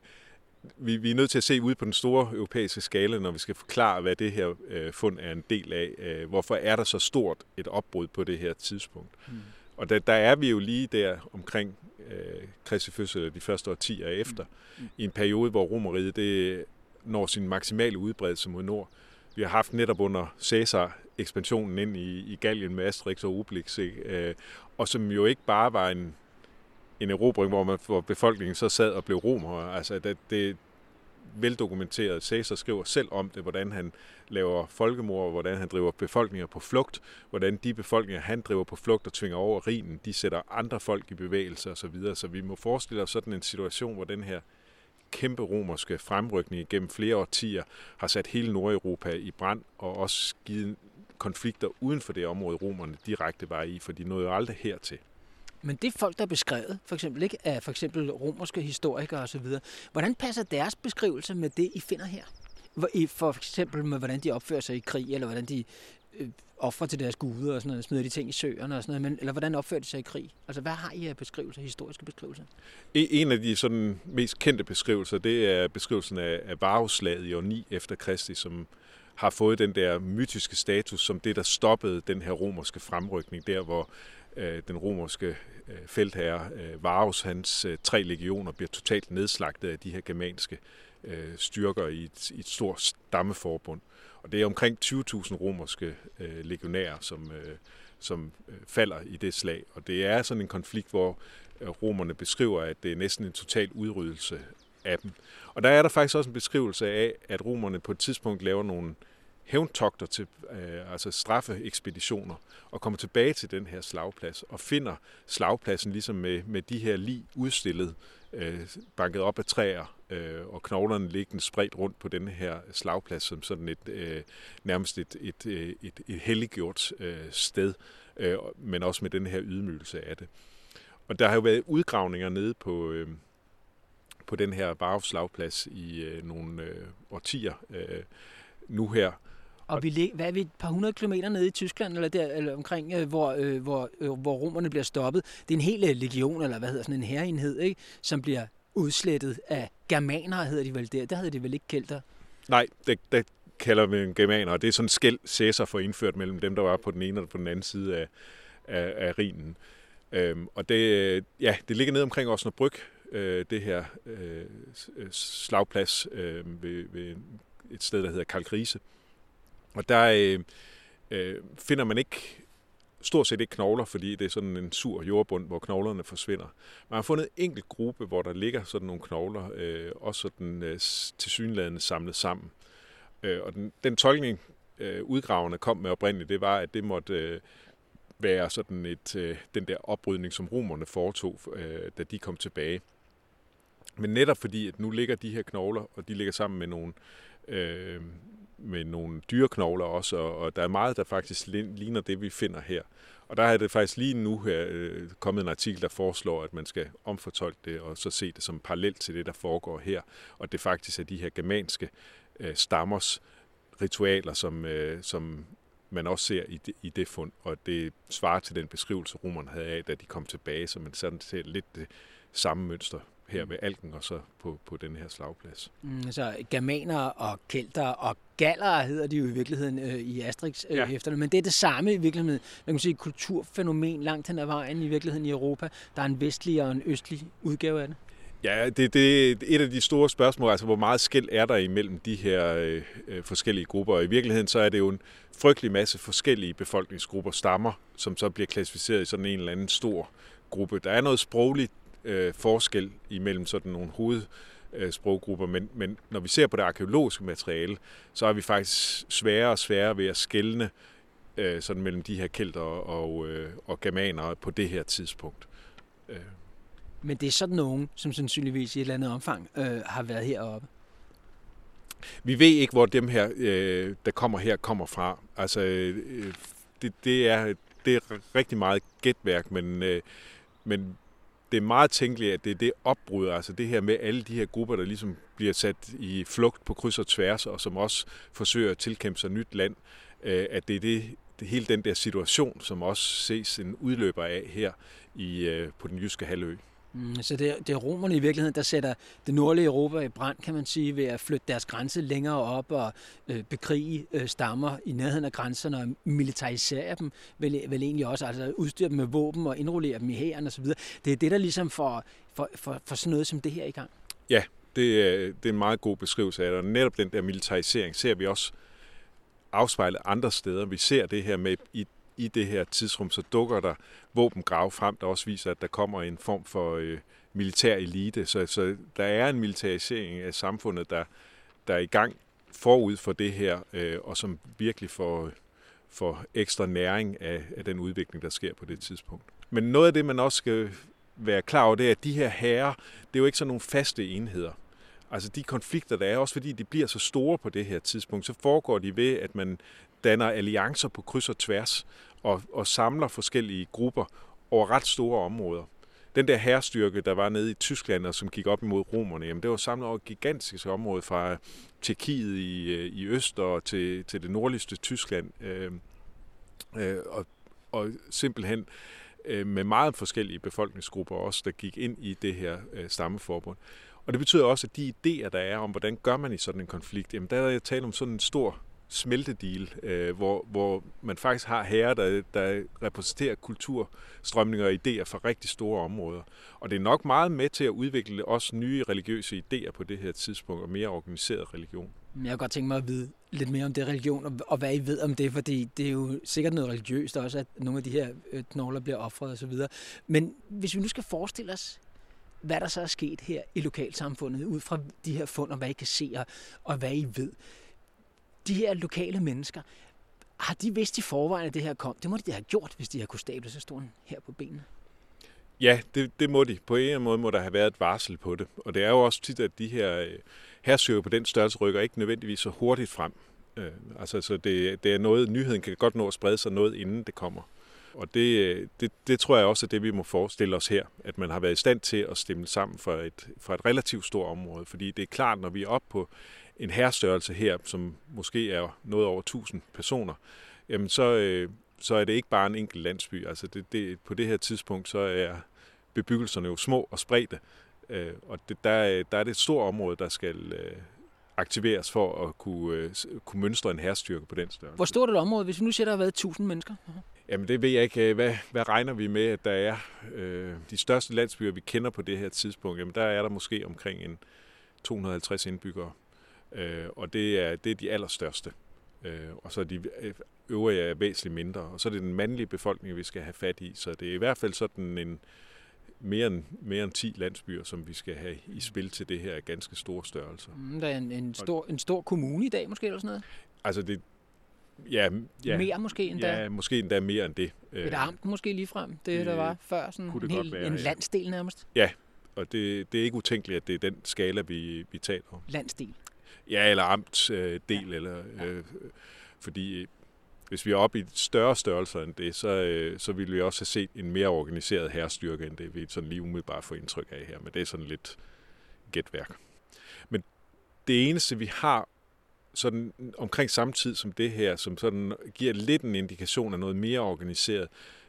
vi, vi er nødt til at se ud på den store europæiske skala, når vi skal forklare, hvad det her øh, fund er en del af. Øh, hvorfor er der så stort et opbrud på det her tidspunkt? Mm. Og der, der er vi jo lige der omkring øh, Kristi fødsel de første årtier efter, mm. Mm. i en periode, hvor Romeriet det når sin maksimale udbredelse mod nord. Vi har haft netop under Caesar ekspansionen ind i, i Gallien med Asterix og Obelix, øh, og som jo ikke bare var en en erobring, hvor, man, hvor befolkningen så sad og blev romere. Altså, det, det veldokumenteret. Caesar skriver selv om det, hvordan han laver folkemord, hvordan han driver befolkninger på flugt, hvordan de befolkninger, han driver på flugt og tvinger over rigen, de sætter andre folk i bevægelse osv. Så, så vi må forestille os sådan en situation, hvor den her kæmpe romerske fremrykning gennem flere årtier har sat hele Nordeuropa i brand og også givet konflikter uden for det område, romerne direkte var i, for de nåede jo aldrig hertil. Men det er folk, der er beskrevet, for eksempel ikke, af for eksempel romerske historikere osv., hvordan passer deres beskrivelse med det, I finder her? For eksempel med, hvordan de opfører sig i krig, eller hvordan de øh, offrer til deres guder og sådan noget, smider de ting i søerne og sådan noget, men, eller hvordan opfører de sig i krig? Altså, hvad har I af beskrivelser, historiske beskrivelser? En af de sådan mest kendte beskrivelser, det er beskrivelsen af, af Varus-slaget i år 9 efter Kristi, som har fået den der mytiske status som det, der stoppede den her romerske fremrykning, der hvor øh, den romerske øh, feltherre øh, Varus, hans øh, tre legioner bliver totalt nedslagtet af de her germanske øh, styrker i et, i et stort stammeforbund. Og det er omkring 20.000 romerske øh, legionærer, som, øh, som øh, falder i det slag. Og det er sådan en konflikt, hvor øh, romerne beskriver, at det er næsten en total udryddelse af dem. Og der er der faktisk også en beskrivelse af, at romerne på et tidspunkt laver nogle hævntogter til øh, altså straffeekspeditioner og kommer tilbage til den her slagplads og finder slagpladsen ligesom med, med de her lige udstillet, øh, banket op af træer øh, og knoglerne liggende spredt rundt på den her slagplads som sådan et øh, nærmest et, et, et, et, et helliggjort øh, sted, øh, men også med den her ydmygelse af det. Og der har jo været udgravninger nede på, øh, på den her Barov-slagplads i øh, nogle øh, årtier øh, nu her, og vi, lig, hvad er vi, et par hundrede kilometer nede i Tyskland, eller, der, eller omkring, øh, hvor, øh, hvor, øh, hvor romerne bliver stoppet. Det er en hel øh, legion, eller hvad hedder sådan en herreenhed, ikke? som bliver udslettet af germanere, hedder de vel der. Der hedder de vel ikke kelter? Nej, det, det, kalder vi en germaner, og det er sådan en skæld, Cæsar får indført mellem dem, der var på den ene og på den anden side af, af, af Rhinen. Øhm, og det, øh, ja, det ligger ned omkring Osnabrück, øh, det her øh, øh slagplads øh, ved, ved et sted, der hedder Kalkrise. Og der øh, øh, finder man ikke stort set ikke knogler, fordi det er sådan en sur jordbund, hvor knoglerne forsvinder. Man har fundet en enkelt gruppe, hvor der ligger sådan nogle knogler, øh, også sådan øh, tilsyneladende samlet sammen. Øh, og den, den tolkning, øh, udgraverne kom med oprindeligt, det var, at det måtte øh, være sådan et, øh, den der oprydning, som romerne foretog, øh, da de kom tilbage. Men netop fordi, at nu ligger de her knogler, og de ligger sammen med nogle, øh, med nogle dyreknogler også, og, og der er meget, der faktisk ligner det, vi finder her. Og der er det faktisk lige nu her øh, kommet en artikel, der foreslår, at man skal omfortolke det, og så se det som parallelt til det, der foregår her, og det faktisk er de her germanske øh, stammers ritualer, som, øh, som man også ser i det, i det fund, og det svarer til den beskrivelse, romerne havde af, da de kom tilbage, så man sådan ser lidt det samme mønster her ved Alken og så på, på den her slagplads. Mm, altså germaner og kelter og galler hedder de jo i virkeligheden øh, i Asterix øh, ja. men det er det samme i virkeligheden. Man kan sige kulturfænomen langt hen ad vejen i virkeligheden i Europa. Der er en vestlig og en østlig udgave af det. Ja, det, det er et af de store spørgsmål, altså hvor meget skæld er der imellem de her øh, øh, forskellige grupper. Og i virkeligheden så er det jo en frygtelig masse forskellige befolkningsgrupper, stammer, som så bliver klassificeret i sådan en eller anden stor gruppe. Der er noget sprogligt øh, forskel imellem sådan nogle hovedsproggrupper, men, men når vi ser på det arkeologiske materiale, så er vi faktisk sværere og sværere ved at skelne øh, sådan mellem de her kelter og, øh, og germaner på det her tidspunkt. Øh. Men det er sådan nogen, som sandsynligvis i et eller andet omfang øh, har været heroppe? Vi ved ikke, hvor dem her, øh, der kommer her, kommer fra. Altså, øh, det, det, er, det er rigtig meget gætværk, men, øh, men det er meget tænkeligt, at det er det opbrud, altså det her med alle de her grupper, der ligesom bliver sat i flugt på kryds og tværs, og som også forsøger at tilkæmpe sig nyt land, øh, at det er det, det hele den der situation, som også ses en udløber af her i, øh, på den jyske halvø. Mm, så det, det er romerne i virkeligheden, der sætter det nordlige Europa i brand, kan man sige, ved at flytte deres grænse længere op og øh, bekrige øh, stammer i nærheden af grænserne og militarisere dem, vel, vel egentlig også, altså udstyre dem med våben og indrullere dem i hæren osv. Det er det, der ligesom får for, for, for sådan noget som det her i gang. Ja, det er, det er en meget god beskrivelse af det, og netop den der militarisering ser vi også afspejlet andre steder. Vi ser det her med i i det her tidsrum, så dukker der våbengrave frem, der også viser, at der kommer en form for øh, militær elite. Så, så der er en militarisering af samfundet, der, der er i gang forud for det her, øh, og som virkelig får, får ekstra næring af, af den udvikling, der sker på det tidspunkt. Men noget af det, man også skal være klar over, det er, at de her herrer, det er jo ikke sådan nogle faste enheder. Altså de konflikter, der er, også fordi de bliver så store på det her tidspunkt, så foregår de ved, at man danner alliancer på kryds og tværs og, og samler forskellige grupper over ret store områder. Den der herrestyrke, der var nede i Tyskland, og som gik op imod romerne, jamen det var samlet over et gigantisk område fra Tjekkiet i, øh, i øst og til, til det nordligste Tyskland. Øh, øh, og, og simpelthen øh, med meget forskellige befolkningsgrupper også, der gik ind i det her øh, stammeforbund. Og det betyder også, at de idéer, der er om, hvordan gør man i sådan en konflikt, jamen der er jeg tale om sådan en stor smeltedeal, øh, hvor, hvor man faktisk har herrer, der, der repræsenterer kulturstrømninger og idéer fra rigtig store områder. Og det er nok meget med til at udvikle også nye religiøse idéer på det her tidspunkt, og mere organiseret religion. Jeg kunne godt tænke mig at vide lidt mere om det religion, og, og hvad I ved om det, fordi det er jo sikkert noget religiøst også, at nogle af de her øh, knogler bliver offret osv. Men hvis vi nu skal forestille os, hvad der så er sket her i lokalsamfundet, ud fra de her fund, og hvad I kan se, og, og hvad I ved de her lokale mennesker, har de vidst i forvejen, at det her kom? Det må de have gjort, hvis de har kunne stable så stor her på benene. Ja, det, det må de. På en eller anden måde må der have været et varsel på det. Og det er jo også tit, at de her øh, hersøger på den størrelse rykker ikke nødvendigvis så hurtigt frem. Øh, altså, så det, det er noget, nyheden kan godt nå at sprede sig noget, inden det kommer. Og det, øh, det, det tror jeg også er det, vi må forestille os her, at man har været i stand til at stemme sammen for et, for et relativt stort område. Fordi det er klart, når vi er oppe på en herrestørrelse her, som måske er noget over 1000 personer, jamen så, øh, så er det ikke bare en enkelt landsby. Altså det, det, på det her tidspunkt, så er bebyggelserne jo små og spredte, øh, og det, der, der er det et stort område, der skal øh, aktiveres for at kunne, øh, kunne mønstre en herstyrke på den størrelse. Hvor stort er et område, hvis vi nu siger, der har været 1000 mennesker? Jamen det ved jeg ikke. Hvad, hvad regner vi med, at der er? Øh, de største landsbyer, vi kender på det her tidspunkt, jamen der er der måske omkring en 250 indbyggere. Øh, og det er, det er de allerstørste. Øh, og så er de øvrige er væsentligt mindre. Og så er det den mandlige befolkning, vi skal have fat i. Så det er i hvert fald sådan en mere end, mere end 10 landsbyer, som vi skal have i spil til det her ganske store størrelse. Mm, der er en, en, stor, en stor kommune i dag måske, eller sådan noget? Altså det, ja, ja, mere måske endda? Ja, måske endda mere end det. Et amt måske lige frem, det der var før, sådan en, hel, være, en landsdel nærmest? Ja, og det, det er ikke utænkeligt, at det er den skala, vi, vi taler om. Landsdel? Ja, eller amtsdel, øh, eller, øh, fordi hvis vi er oppe i større størrelser end det, så, øh, så ville vi også have set en mere organiseret herrestyrke, end det vi sådan lige umiddelbart får indtryk af her. Men det er sådan lidt gætværk. Men det eneste, vi har sådan omkring samme tid som det her, som sådan giver lidt en indikation af noget mere organiseret,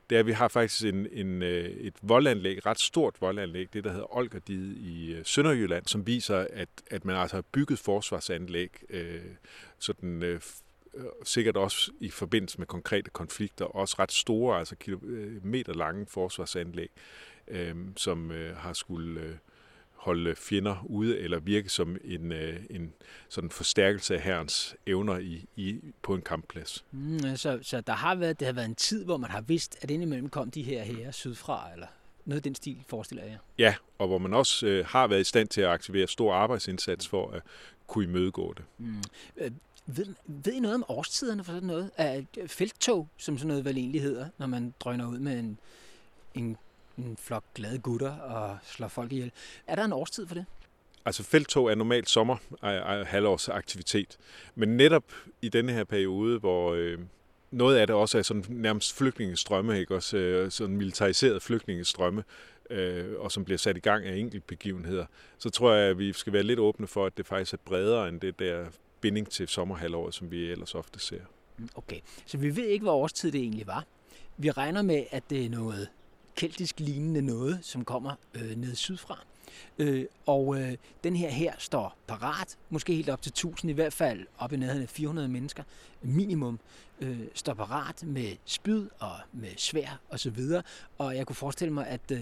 det er, at vi har faktisk en, en, øh, et voldanlæg, et ret stort voldanlæg, det der hedder Olgerdide i øh, Sønderjylland, som viser, at, at man altså har bygget forsvarsanlæg, øh, sådan, øh, øh sikkert også i forbindelse med konkrete konflikter, også ret store, altså kilometer lange forsvarsanlæg, øh, som øh, har skulle øh, holde fjender ude eller virke som en, øh, en sådan forstærkelse af herrens evner i, i, på en kampplads. Mm, så, så der har været, det har været en tid, hvor man har vidst, at indimellem kom de her her sydfra, eller noget af den stil, forestiller jeg. Ja, og hvor man også øh, har været i stand til at aktivere stor arbejdsindsats for at kunne imødegå det. Mm. Øh, ved, ved I noget om årstiderne for sådan noget? Er felttog, som sådan noget vel egentlig hedder, når man drøner ud med en, en, en flok glade gutter og slår folk ihjel. Er der en årstid for det? Altså felttog er normalt sommer halvårs aktivitet, men netop i denne her periode, hvor øh, noget af det også er sådan nærmest flygtningestrømme, ikke? Også, øh, sådan militariseret flygtningestrømme, øh, og som bliver sat i gang af enkeltbegivenheder, så tror jeg, at vi skal være lidt åbne for, at det faktisk er bredere end det der binding til sommerhalvåret, som vi ellers ofte ser. Okay, så vi ved ikke, hvad årstid det egentlig var. Vi regner med, at det er noget keltisk lignende noget, som kommer øh, ned sydfra. Øh, og øh, den her her står parat, måske helt op til 1000, i hvert fald op i nærheden af 400 mennesker, minimum, øh, står parat med spyd og med svær og så videre. Og jeg kunne forestille mig, at øh,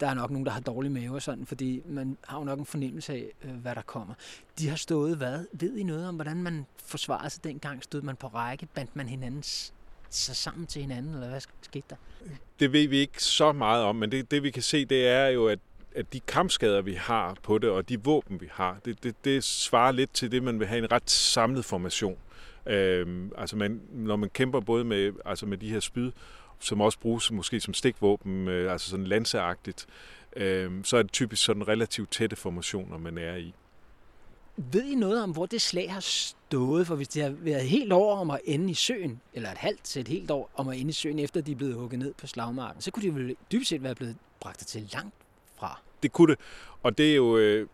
der er nok nogen, der har dårlige mave og sådan, fordi man har jo nok en fornemmelse af, øh, hvad der kommer. De har stået hvad? Ved I noget om, hvordan man forsvarede sig dengang? Stod man på række? Bandt man hinandens sig sammen til hinanden, eller hvad skete der? Det ved vi ikke så meget om, men det, det vi kan se, det er jo, at at de kampskader, vi har på det, og de våben, vi har, det, det, det svarer lidt til det, man vil have en ret samlet formation. Øhm, altså man, når man kæmper både med, altså med de her spyd, som også bruges måske som stikvåben, øh, altså sådan lanseagtigt, øh, så er det typisk sådan relativt tætte formationer, man er i. Ved I noget om, hvor det slag har stået? For hvis det har været helt år om at ende i søen, eller et halvt til et helt år om at ende i søen, efter de er blevet hugget ned på slagmarken, så kunne de vel dybest set være blevet bragt til langt fra. Det kunne det, og det er jo øh,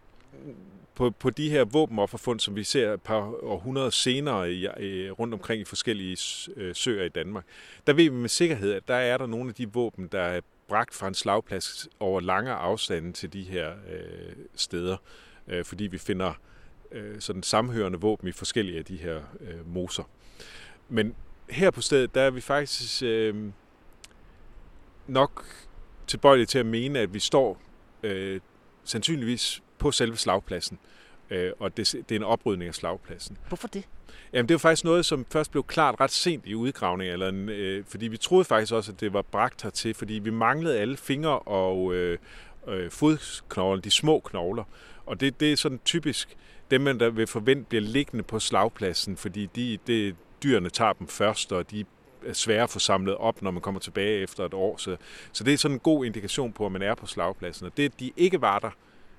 på, på de her våbenofferfund, som vi ser et par århundreder senere i, øh, rundt omkring i forskellige øh, søer i Danmark, der ved vi med sikkerhed, at der er der nogle af de våben, der er bragt fra en slagplads over lange afstande til de her øh, steder, øh, fordi vi finder øh, sådan samhørende våben i forskellige af de her øh, moser. Men her på stedet, der er vi faktisk øh, nok tilbøjelige til at mene, at vi står øh, sandsynligvis på selve slagpladsen, øh, og det, det er en oprydning af slagpladsen. Hvorfor det? Jamen, det var faktisk noget, som først blev klart ret sent i udgravningen, eller en, øh, fordi vi troede faktisk også, at det var bragt hertil, fordi vi manglede alle fingre og øh, øh, fodknogler, de små knogler. Og det, det er sådan typisk dem, man der vil forvente bliver liggende på slagpladsen, fordi de, det, dyrene tager dem først, og de er svære at få samlet op, når man kommer tilbage efter et år. Så, så det er sådan en god indikation på, at man er på slagpladsen. Og det, de ikke var der,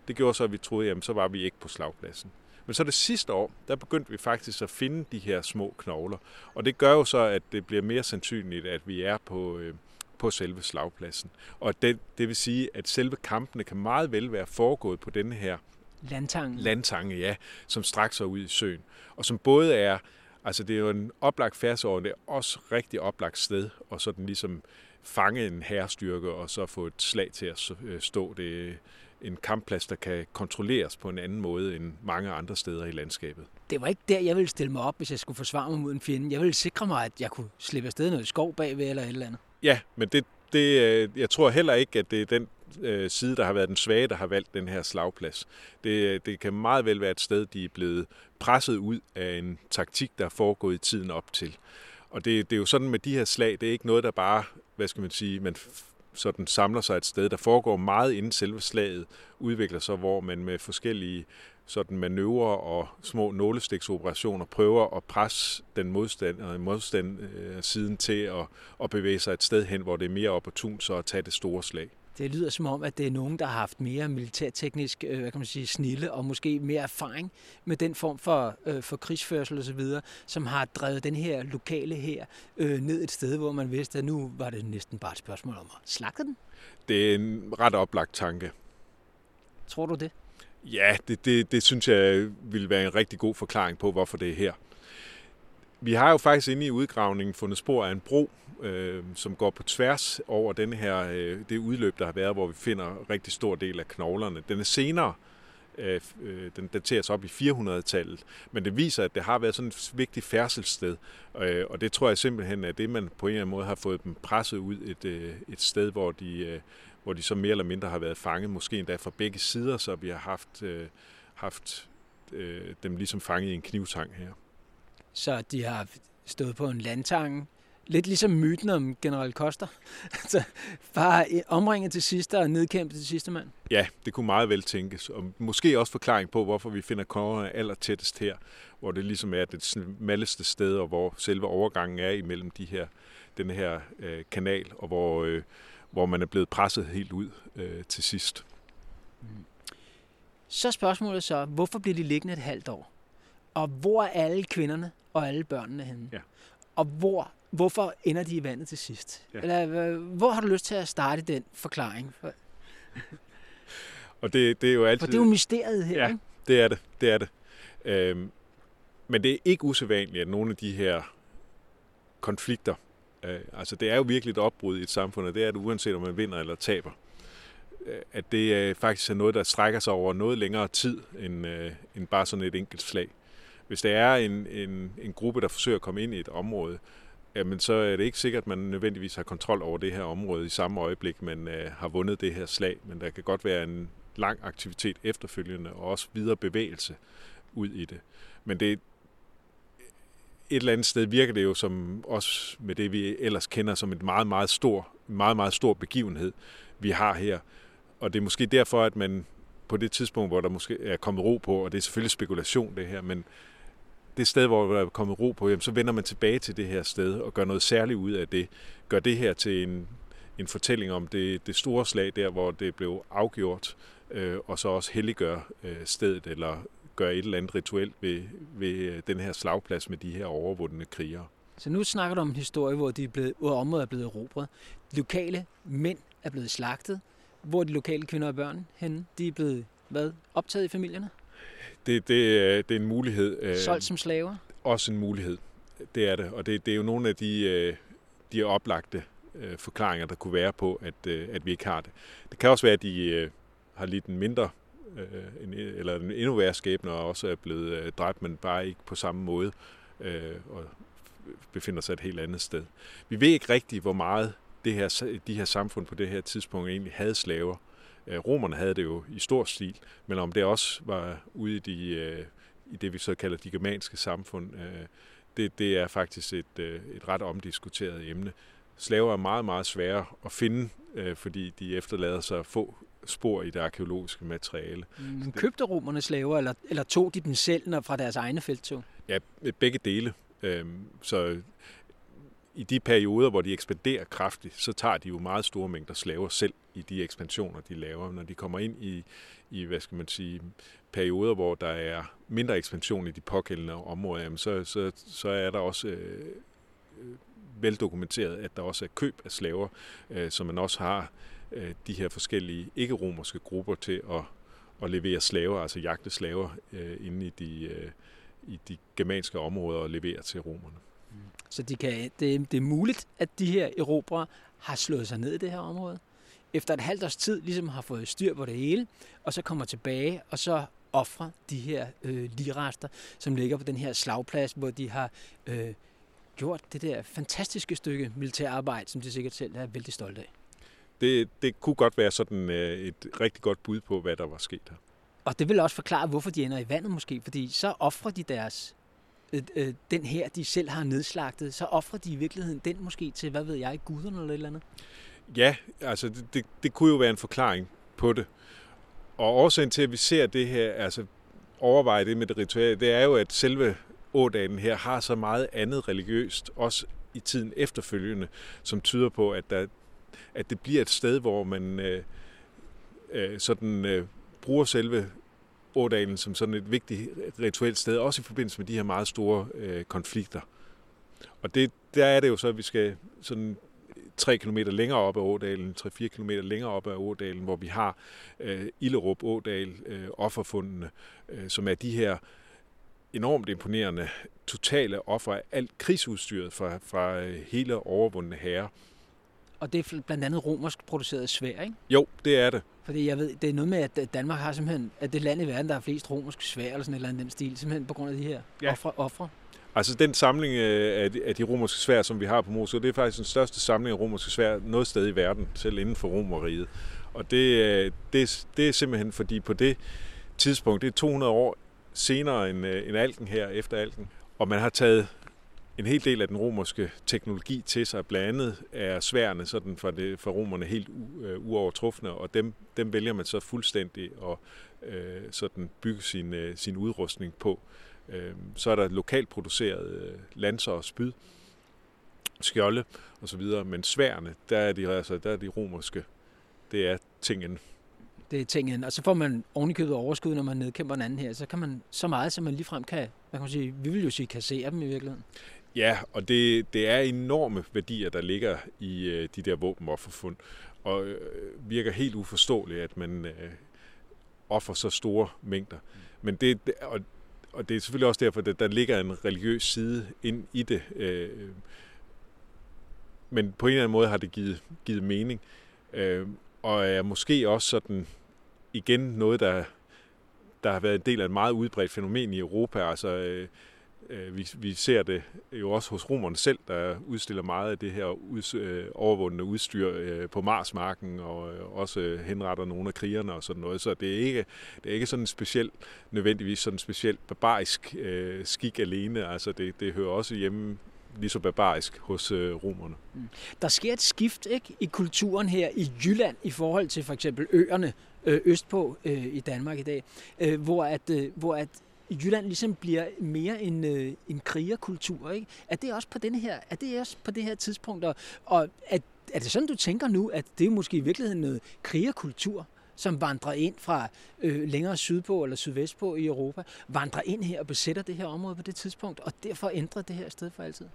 det gjorde så, at vi troede, jamen så var vi ikke på slagpladsen. Men så det sidste år, der begyndte vi faktisk at finde de her små knogler. Og det gør jo så, at det bliver mere sandsynligt, at vi er på, øh, på selve slagpladsen. Og det, det vil sige, at selve kampene kan meget vel være foregået på denne her Landtangen. landtange, ja, som straks er ud i søen. Og som både er, altså det er jo en oplagt færdsår, det er også rigtig oplagt sted, og så den ligesom fange en herrestyrke, og så få et slag til at stå. Det en kampplads, der kan kontrolleres på en anden måde end mange andre steder i landskabet. Det var ikke der, jeg ville stille mig op, hvis jeg skulle forsvare mig mod en fjende. Jeg ville sikre mig, at jeg kunne slippe afsted noget skov bagved eller et eller andet. Ja, men det, det, øh, jeg tror heller ikke, at det er den øh, side, der har været den svage, der har valgt den her slagplads. Det, det kan meget vel være et sted, de er blevet presset ud af en taktik, der er foregået i tiden op til. Og det, det er jo sådan med de her slag, det er ikke noget, der bare, hvad skal man sige, man sådan samler sig et sted. Der foregår meget inden selve slaget udvikler sig, hvor man med forskellige sådan manøvrer og små nålestiksoperationer prøver at presse den modstand, øh, modstand øh, siden til at, at bevæge sig et sted hen, hvor det er mere opportunt så at tage det store slag. Det lyder som om, at det er nogen, der har haft mere militærteknisk øh, hvad kan man sige, snille og måske mere erfaring med den form for, øh, for krigsførsel osv., som har drevet den her lokale her øh, ned et sted, hvor man vidste, at nu var det næsten bare et spørgsmål om at slagte den. Det er en ret oplagt tanke. Tror du det? Ja, det, det, det synes jeg vil være en rigtig god forklaring på, hvorfor det er her. Vi har jo faktisk inde i udgravningen fundet spor af en bro, øh, som går på tværs over den her, øh, det udløb, der har været, hvor vi finder rigtig stor del af knoglerne. Den er senere, øh, øh den dateres op i 400-tallet, men det viser, at det har været sådan et vigtigt færdselssted, øh, og det tror jeg simpelthen er det, man på en eller anden måde har fået dem presset ud et, øh, et sted, hvor de, øh, hvor de så mere eller mindre har været fanget, måske endda fra begge sider, så vi har haft, øh, haft øh, dem ligesom fanget i en knivtang her. Så de har stået på en landtang, lidt ligesom myten om General Koster. <laughs> altså, bare omringet til sidste og nedkæmpet til sidste mand. Ja, det kunne meget vel tænkes. Og måske også forklaring på, hvorfor vi finder kongerne aller tættest her, hvor det ligesom er det smalleste sted, og hvor selve overgangen er imellem de her, den her øh, kanal, og hvor, øh, hvor man er blevet presset helt ud øh, til sidst. Så spørgsmålet så, hvorfor bliver de liggende et halvt år? Og hvor er alle kvinderne og alle børnene henne? Ja. Og hvor, hvorfor ender de i vandet til sidst? Ja. Eller hvor har du lyst til at starte den forklaring? <laughs> og det, det er jo altid... For det er jo mysteriet her, ja, ikke? det er det. det, er det. Øhm, men det er ikke usædvanligt, at nogle af de her konflikter, øh, altså det er jo virkelig et opbrud i et samfund, og det er det uanset om man vinder eller taber, øh, at det øh, faktisk er noget, der strækker sig over noget længere tid end, øh, end bare sådan et enkelt slag. Hvis der er en, en, en gruppe, der forsøger at komme ind i et område, jamen så er det ikke sikkert, at man nødvendigvis har kontrol over det her område i samme øjeblik, man øh, har vundet det her slag. Men der kan godt være en lang aktivitet efterfølgende, og også videre bevægelse ud i det. Men det, et eller andet sted virker det jo som også med det, vi ellers kender som et meget, meget stor, meget, meget stor begivenhed, vi har her. Og det er måske derfor, at man på det tidspunkt, hvor der måske er kommet ro på, og det er selvfølgelig spekulation det her, men det sted, hvor der er kommet ro på, jamen, så vender man tilbage til det her sted og gør noget særligt ud af det. Gør det her til en, en fortælling om det, det store slag der, hvor det blev afgjort, øh, og så også helliggør øh, stedet, eller gør et eller andet rituelt ved, ved øh, den her slagplads med de her overvundne krigere. Så nu snakker du om en historie, hvor, de er blevet, hvor området er blevet erobret. De lokale mænd er blevet slagtet. Hvor er de lokale kvinder og børn henne? De er blevet hvad, optaget i familierne? Det, det, det er en mulighed. Øh, Solgt som slaver? Også en mulighed. Det er det. Og det, det er jo nogle af de, øh, de oplagte forklaringer, der kunne være på, at, at vi ikke har det. Det kan også være, at de har lidt en mindre en, eller en endnu værre skæbne, og også er blevet dræbt, men bare ikke på samme måde, og befinder sig et helt andet sted. Vi ved ikke rigtigt, hvor meget det her, de her samfund på det her tidspunkt egentlig havde slaver. Øh, romerne havde det jo i stor stil, men om det også var ude i, de, øh, i det, vi så kalder de germanske samfund, øh, det, det er faktisk et, et ret omdiskuteret emne. Slaver er meget, meget svære at finde, fordi de efterlader sig få spor i det arkeologiske materiale. Men købte romerne slaver, eller, eller tog de dem selv når fra deres egne feltog? Ja, begge dele. Så i de perioder, hvor de ekspanderer kraftigt, så tager de jo meget store mængder slaver selv i de ekspansioner, de laver. Når de kommer ind i, i hvad skal man sige, perioder, hvor der er mindre ekspansion i de pågældende områder, jamen så, så, så er der også øh, øh veldokumenteret, at der også er køb af slaver, øh, så man også har øh, de her forskellige ikke-romerske grupper til at, at levere slaver, altså jagte slaver øh, inde i de, øh, i de germanske områder og levere til romerne. Så de kan, det, det er muligt, at de her erobrere har slået sig ned i det her område? efter et halvt års tid ligesom har fået styr på det hele, og så kommer tilbage, og så ofre de her øh, ligrester, som ligger på den her slagplads, hvor de har øh, gjort det der fantastiske stykke militærarbejde, som de sikkert selv er vældig stolte af. Det, det kunne godt være sådan øh, et rigtig godt bud på, hvad der var sket her. Og det vil også forklare, hvorfor de ender i vandet måske, fordi så offrer de deres Øh, øh, den her, de selv har nedslagtet, så offrer de i virkeligheden den måske til, hvad ved jeg, guderne eller et eller andet? Ja, altså det, det, det kunne jo være en forklaring på det. Og årsagen til, at vi ser det her, altså overveje det med det rituelle, det er jo, at selve ådagen her har så meget andet religiøst, også i tiden efterfølgende, som tyder på, at, der, at det bliver et sted, hvor man øh, øh, sådan øh, bruger selve ådalen som sådan et vigtigt rituelt sted, også i forbindelse med de her meget store øh, konflikter. Og det, der er det jo så, at vi skal sådan 3 km længere op ad Ådalen, 3-4 km længere op ad Ådalen, hvor vi har øh, Illerup Ådal, øh, offerfundene, øh, som er de her enormt imponerende totale offer af alt krigsudstyret fra, fra øh, hele overvundne herrer. Og det er blandt andet romersk produceret svær, ikke? Jo, det er det. Fordi jeg ved, det er noget med, at Danmark har simpelthen, at det land i verden, der har flest romersk svær, eller sådan et eller andet den stil, simpelthen på grund af de her ja. ofre, ofre. Altså den samling øh, af de, af de romerske svær, som vi har på Mosul, det er faktisk den største samling af romerske svær noget sted i verden, selv inden for Romeriet. Og det, øh, det, det er simpelthen fordi på det tidspunkt, det er 200 år senere end, øh, end Alken her, efter Alken, og man har taget en hel del af den romerske teknologi til sig. Blandt andet er sværene sådan for, det, for romerne helt u, øh, uovertrufne, og dem, dem vælger man så fuldstændig at øh, sådan bygge sin, øh, sin udrustning på. Øh, så er der lokalt produceret øh, lanser og spyd, skjolde og så videre, men sværene, der er de, altså, der er de romerske, det er tingen. Det er tingen, og så får man ovenikøbet overskud, når man nedkæmper en anden her, så kan man så meget, som man ligefrem kan, hvad kan man sige, vi vil jo sige, kassere dem i virkeligheden. Ja, og det, det er enorme værdier, der ligger i øh, de der våbenofferfund, og øh, virker helt uforståeligt, at man øh, offer så store mængder. Men det, og og det er selvfølgelig også derfor, at der ligger en religiøs side ind i det. Øh, men på en eller anden måde har det givet, givet mening. Øh, og er måske også sådan igen noget, der, der har været en del af et meget udbredt fænomen i Europa. Altså, øh, Øh, vi, vi ser det jo også hos romerne selv, der udstiller meget af det her ud, øh, overvundne udstyr øh, på Marsmarken, og øh, også øh, henretter nogle af krigerne og sådan noget. Så det er ikke, det er ikke sådan en speciel, nødvendigvis sådan en speciel barbarisk øh, skik alene. Altså det, det hører også hjemme lige så barbarisk hos øh, romerne. Mm. Der sker et skift ikke i kulturen her i Jylland i forhold til for eksempel øerne øh, østpå øh, i Danmark i dag, øh, hvor at, øh, hvor at Jylland ligesom bliver mere en, øh, en krigerkultur, ikke? Er det også på denne her, er det også på det her tidspunkt, og, og er, er det sådan, du tænker nu, at det er måske i virkeligheden noget krigerkultur, som vandrer ind fra øh, længere sydpå eller sydvestpå i Europa, vandrer ind her og besætter det her område på det tidspunkt, og derfor ændrer det her sted for altid?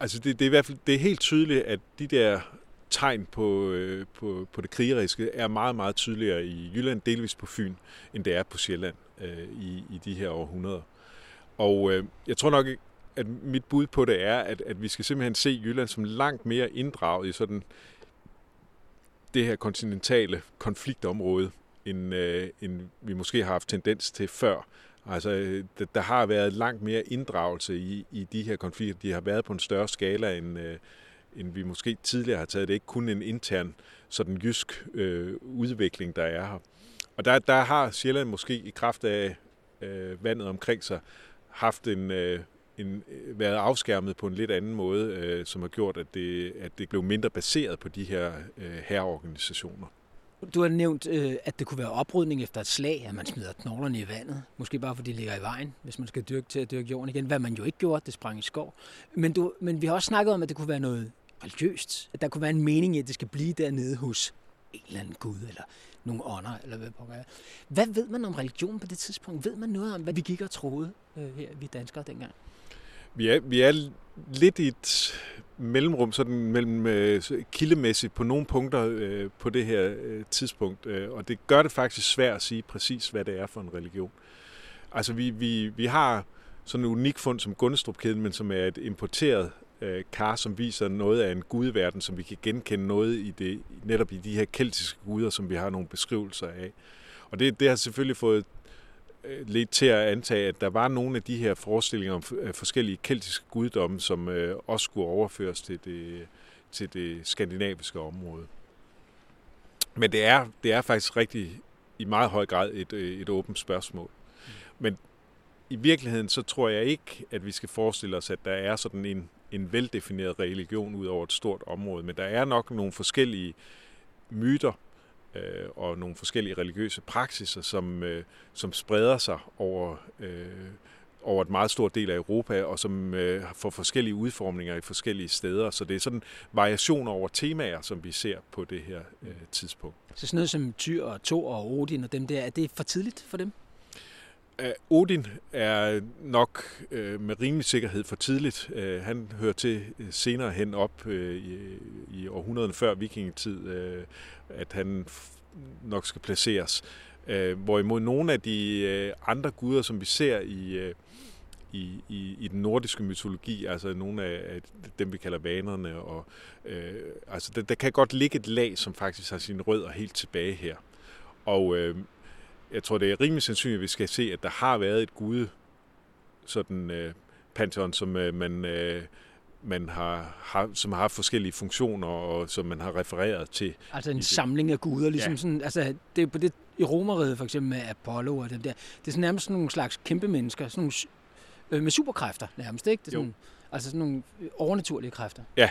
Altså det, det er i hvert fald det er helt tydeligt, at de der tegn på, øh, på, på det krigeriske er meget, meget tydeligere i Jylland, delvis på Fyn, end det er på Sjælland øh, i, i de her århundreder. Og øh, jeg tror nok, at mit bud på det er, at, at vi skal simpelthen se Jylland som langt mere inddraget i sådan det her kontinentale konfliktområde, end, øh, end vi måske har haft tendens til før. Altså, der, der har været langt mere inddragelse i, i de her konflikter. De har været på en større skala, end, øh, end vi måske tidligere har taget. Det er ikke kun en intern sådan jysk øh, udvikling, der er her. Og der, der har Sjælland måske i kraft af øh, vandet omkring sig haft en, øh, en, øh, været afskærmet på en lidt anden måde, øh, som har gjort, at det, at det blev mindre baseret på de her øh, herreorganisationer. Du har nævnt, øh, at det kunne være oprydning efter et slag, at man smider knoglerne i vandet. Måske bare fordi de ligger i vejen, hvis man skal dyrke til at dyrke jorden igen. Hvad man jo ikke gjorde, det sprang i skov. Men, du, men vi har også snakket om, at det kunne være noget religiøst. At der kunne være en mening i, at det skal blive dernede hos en eller anden gud, eller nogle ånder, eller hvad pokker Hvad ved man om religion på det tidspunkt? Ved man noget om, hvad vi gik og troede øh, her, vi danskere dengang? Vi er, vi er lidt i et mellemrum, sådan mellem øh, kildemæssigt på nogle punkter øh, på det her øh, tidspunkt, øh, og det gør det faktisk svært at sige præcis, hvad det er for en religion. Altså vi, vi, vi har sådan en unik fund som Gunnestrup-kæden, men som er et importeret øh, kar, som viser noget af en gudverden, som vi kan genkende noget i det, netop i de her keltiske guder, som vi har nogle beskrivelser af. Og det, det har selvfølgelig fået øh, lidt til at antage, at der var nogle af de her forestillinger om forskellige keltiske guddomme, som øh, også skulle overføres til det, til det skandinaviske område. Men det er, det er faktisk rigtig i meget høj grad et, øh, et åbent spørgsmål. Men i virkeligheden så tror jeg ikke, at vi skal forestille os, at der er sådan en, en veldefineret religion ud over et stort område. Men der er nok nogle forskellige myter øh, og nogle forskellige religiøse praksiser, som, øh, som spreder sig over, øh, over et meget stort del af Europa, og som øh, får forskellige udformninger i forskellige steder. Så det er sådan variationer over temaer, som vi ser på det her øh, tidspunkt. Så sådan noget som Tyr og Thor og Odin og dem der, er det for tidligt for dem? Uh, Odin er nok uh, med rimelig sikkerhed for tidligt. Øh, han hører til senere hen op i, i århundrederne før vikingetid, uh, at han nok skal placeres. Uh, hvorimod nogle af de andre guder, som vi ser i, i, i, i den nordiske mytologi, altså nogle af, dem, vi kalder vanerne, og, øh, altså der, der kan godt ligge et lag, som faktisk har sine rødder helt tilbage her. Og øh, jeg tror, det er rimelig sandsynligt, at vi skal se, at der har været et gude, sådan øh, pantheon, som øh, man, øh, man har, har, som har haft forskellige funktioner, og som man har refereret til. Altså en samling af guder, ligesom ja. sådan, altså det er på det, i Romeriet for eksempel med Apollo og dem der, det er sådan nærmest sådan nogle slags kæmpe mennesker, sådan nogle øh, med superkræfter nærmest, ikke? Det er sådan, altså sådan nogle overnaturlige kræfter. Ja,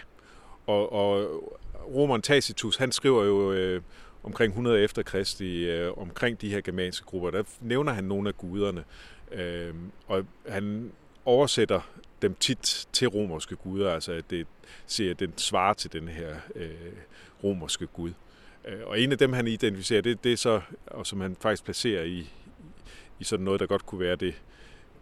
og, og romeren Tacitus, han skriver jo øh, omkring 100 efter Kristi, øh, omkring de her germanske grupper, der nævner han nogle af guderne, øh, og han oversætter dem tit til romerske guder, altså at det siger, at den svarer til den her øh, romerske gud. Øh, og en af dem, han identificerer, det, det er så, og som han faktisk placerer i, i sådan noget, der godt kunne være det,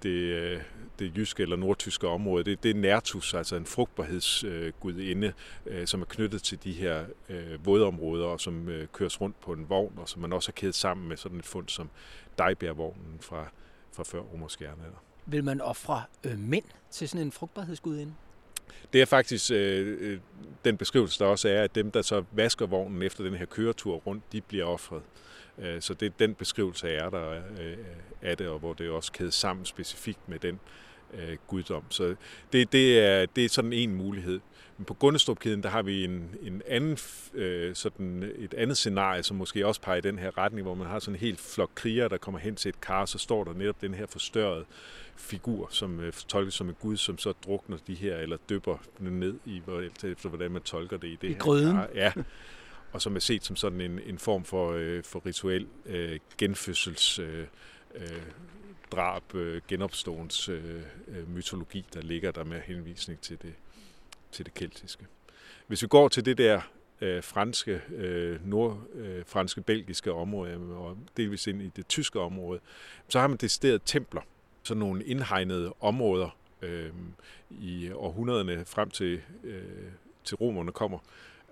det, øh, det jyske eller nordtyske område, det, det er Nertus, altså en frugtbarhedsgudinde, øh, som er knyttet til de her øh, vådområder, og som øh, køres rundt på en vogn, og som man også har kædet sammen med sådan et fund som Dejbjergvognen fra, fra før romerske Vil man ofre øh, mænd til sådan en frugtbarhedsgudinde? Det er faktisk øh, øh, den beskrivelse, der også er, at dem, der så vasker vognen efter den her køretur rundt, de bliver offret. Øh, så det er den beskrivelse er der øh, af det, og hvor det også kædet sammen specifikt med den øh, guddom. Så det, det, er, det er sådan en mulighed. Men på Gundestrupkæden, der har vi en, en anden, øh, sådan et andet scenarie, som måske også peger i den her retning, hvor man har sådan en helt flok krigere, der kommer hen til et kar, så står der netop den her forstørrede figur, som øh, tolkes som en gud, som så drukner de her, eller dypper ned i, efter hvordan man tolker det i det I her gryden. Kar. Ja, og som er set som sådan en, en form for, øh, for rituel øh, genfødsels øh, øh, drab, øh, genopståens øh, øh mytologi, der ligger der med henvisning til det, til det keltiske. Hvis vi går til det der øh, franske, øh, nordfranske, øh, belgiske område, og delvis ind i det tyske område, så har man decideret templer, sådan nogle indhegnede områder øh, i århundrederne frem til, øh, til romerne kommer,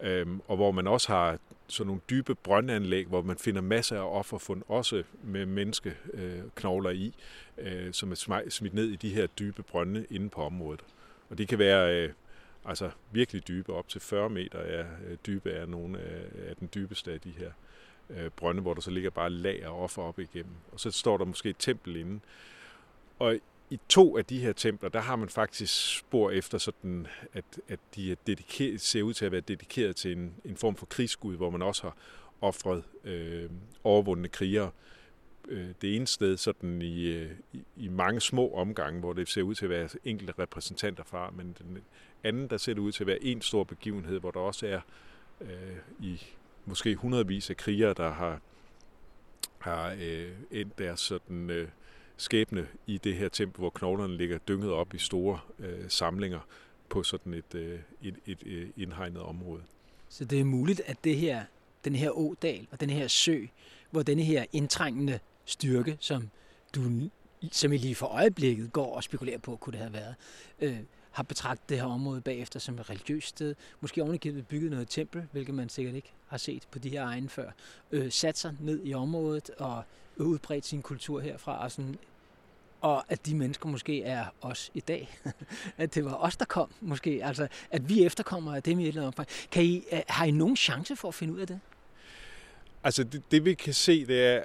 Øhm, og hvor man også har sådan nogle dybe brøndanlæg, hvor man finder masser af offerfund, også med menneskeknogler øh, i, øh, som er smidt ned i de her dybe brønde inde på området. Og det kan være øh, altså virkelig dybe, op til 40 meter er, øh, dybe er nogle af, af den dybeste af de her øh, brønde, hvor der så ligger bare lag af offer op igennem. Og så står der måske et tempel inde. Og i to af de her templer, der har man faktisk spor efter sådan, at, at de er dedikeret, ser ud til at være dedikeret til en, en form for krigsgud, hvor man også har offret øh, overvundne krigere. Øh, det ene sted sådan i, øh, i, i mange små omgange, hvor det ser ud til at være enkelte repræsentanter fra, men den anden, der ser det ud til at være en stor begivenhed, hvor der også er øh, i måske hundredvis af krigere, der har, har øh, endt deres sådan... Øh, skæbne i det her tempel, hvor knoglerne ligger dynget op i store øh, samlinger på sådan et, øh, et, et, et øh, indhegnet område. Så det er muligt, at det her, den her ådal og den her sø, hvor denne her indtrængende styrke, som du som I lige for øjeblikket går og spekulerer på, kunne det have været, øh, har betragtet det her område bagefter som et religiøst sted. Måske ovenikøbet bygget noget tempel, hvilket man sikkert ikke har set på de her egne før. Øh, sat sig ned i området og udbredt sin kultur herfra, og sådan og at de mennesker måske er os i dag. <laughs> at det var os, der kom måske. Altså, at vi efterkommer af dem i et eller andet omfang. Kan I, øh, har I nogen chance for at finde ud af det? Altså det, det vi kan se, det er,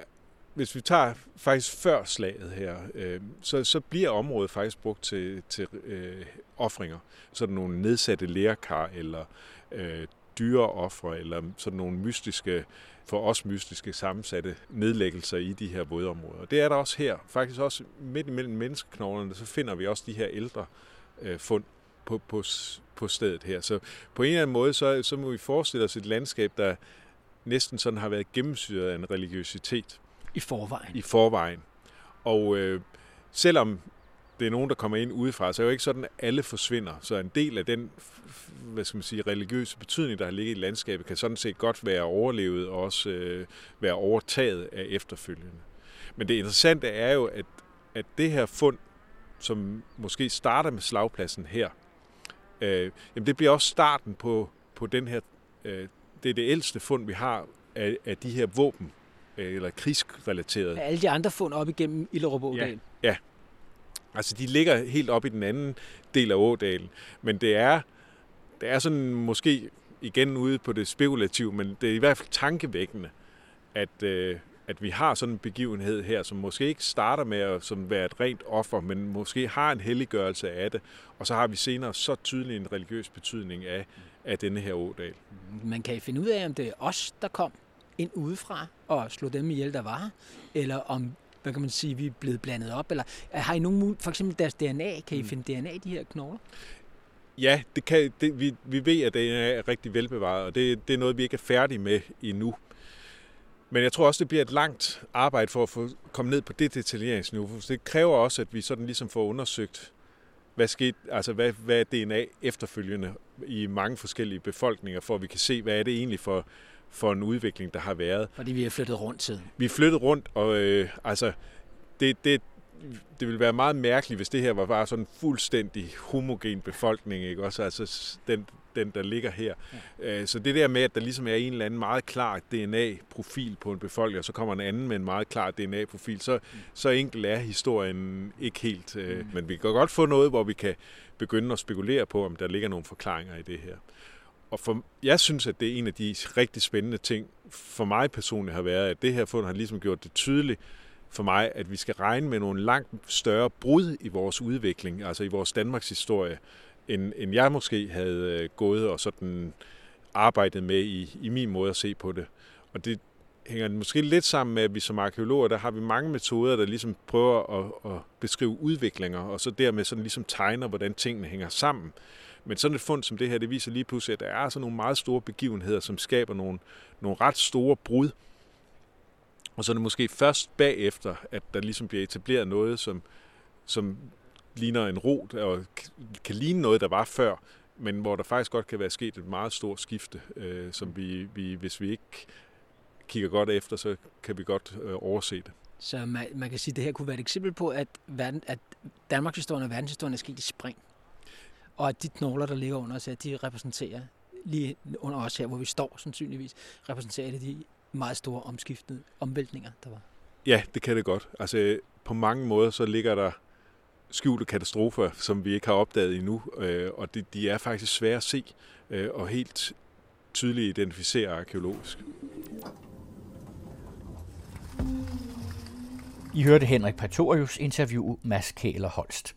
hvis vi tager faktisk før slaget her, øh, så, så bliver området faktisk brugt til, til øh, offringer. Sådan nogle nedsatte lærkar, eller øh, dyreoffre, eller sådan nogle mystiske, for os mystiske sammensatte nedlæggelser i de her vådområder. Det er der også her. Faktisk også midt imellem menneskeknoglerne, så finder vi også de her ældre øh, fund på, på, på stedet her. Så på en eller anden måde, så, så må vi forestille os et landskab, der næsten sådan har været gennemsyret af en religiøsitet. I forvejen. I forvejen. Og øh, selvom det er nogen, der kommer ind udefra, så er det jo ikke sådan, at alle forsvinder. Så en del af den hvad skal man sige, religiøse betydning, der har ligget i landskabet, kan sådan set godt være overlevet og også øh, være overtaget af efterfølgende. Men det interessante er jo, at, at det her fund, som måske starter med slagpladsen her, øh, jamen det bliver også starten på, på den her, øh, det er det ældste fund, vi har af, af de her våben, øh, eller krigsrelaterede. Alle de andre fund op igennem Illerup Ja, ja. Altså de ligger helt op i den anden del af ådalen, men det er, det er sådan måske igen ude på det spekulative, men det er i hvert fald tankevækkende, at, øh, at vi har sådan en begivenhed her, som måske ikke starter med at som være et rent offer, men måske har en helliggørelse af det, og så har vi senere så tydelig en religiøs betydning af, af denne her ådal. Man kan finde ud af, om det er os, der kom ind udefra og slog dem ihjel, der var eller om hvad kan man sige, vi er blevet blandet op, eller har I nogen, for eksempel deres DNA, kan I mm. finde DNA i de her knogler? Ja, det kan, det, vi, vi ved, at det er rigtig velbevaret, og det, det er noget, vi ikke er færdige med endnu. Men jeg tror også, det bliver et langt arbejde for at få komme ned på det detaljeringsniveau. Det kræver også, at vi sådan ligesom får undersøgt, hvad, skete, altså hvad, hvad er DNA efterfølgende i mange forskellige befolkninger, for at vi kan se, hvad er det egentlig for, for en udvikling, der har været. Fordi vi har flyttet rundt til. Vi er flyttet rundt, og øh, altså, det, det, det ville være meget mærkeligt, hvis det her var bare sådan en fuldstændig homogen befolkning, ikke? Også altså den, den, der ligger her. Ja. Øh, så det der med, at der ligesom er en eller anden meget klar DNA-profil på en befolkning, og så kommer en anden med en meget klar DNA-profil, så, mm. så enkelt er historien ikke helt. Øh, mm. Men vi kan godt få noget, hvor vi kan begynde at spekulere på, om der ligger nogle forklaringer i det her. Og for, jeg synes, at det er en af de rigtig spændende ting for mig personligt har været, at det her fund har ligesom gjort det tydeligt, for mig, at vi skal regne med nogle langt større brud i vores udvikling, altså i vores Danmarks historie, end, end jeg måske havde øh, gået og sådan arbejdet med i, i min måde at se på det. Og det hænger måske lidt sammen med, at vi som arkeologer, der har vi mange metoder, der ligesom prøver at, at beskrive udviklinger, og så dermed sådan ligesom tegner, hvordan tingene hænger sammen. Men sådan et fund som det her, det viser lige pludselig, at der er sådan nogle meget store begivenheder, som skaber nogle, nogle ret store brud og så er det måske først bagefter, at der ligesom bliver etableret noget, som, som ligner en rot, og kan ligne noget, der var før, men hvor der faktisk godt kan være sket et meget stort skifte, øh, som vi, vi, hvis vi ikke kigger godt efter, så kan vi godt øh, overse det. Så man, man kan sige, at det her kunne være et eksempel på, at, verden, at Danmarks historie og verdenshistorien er sket i spring. Og at de knogler, der ligger under os, at de repræsenterer lige under os her, hvor vi står sandsynligvis, repræsenterer de meget store omskiftende omvæltninger, der var. Ja, det kan det godt. Altså, på mange måder så ligger der skjulte katastrofer, som vi ikke har opdaget endnu, øh, og de, de er faktisk svære at se øh, og helt tydeligt identificere arkeologisk. I hørte Henrik Patorius interview Mads Kæler Holst.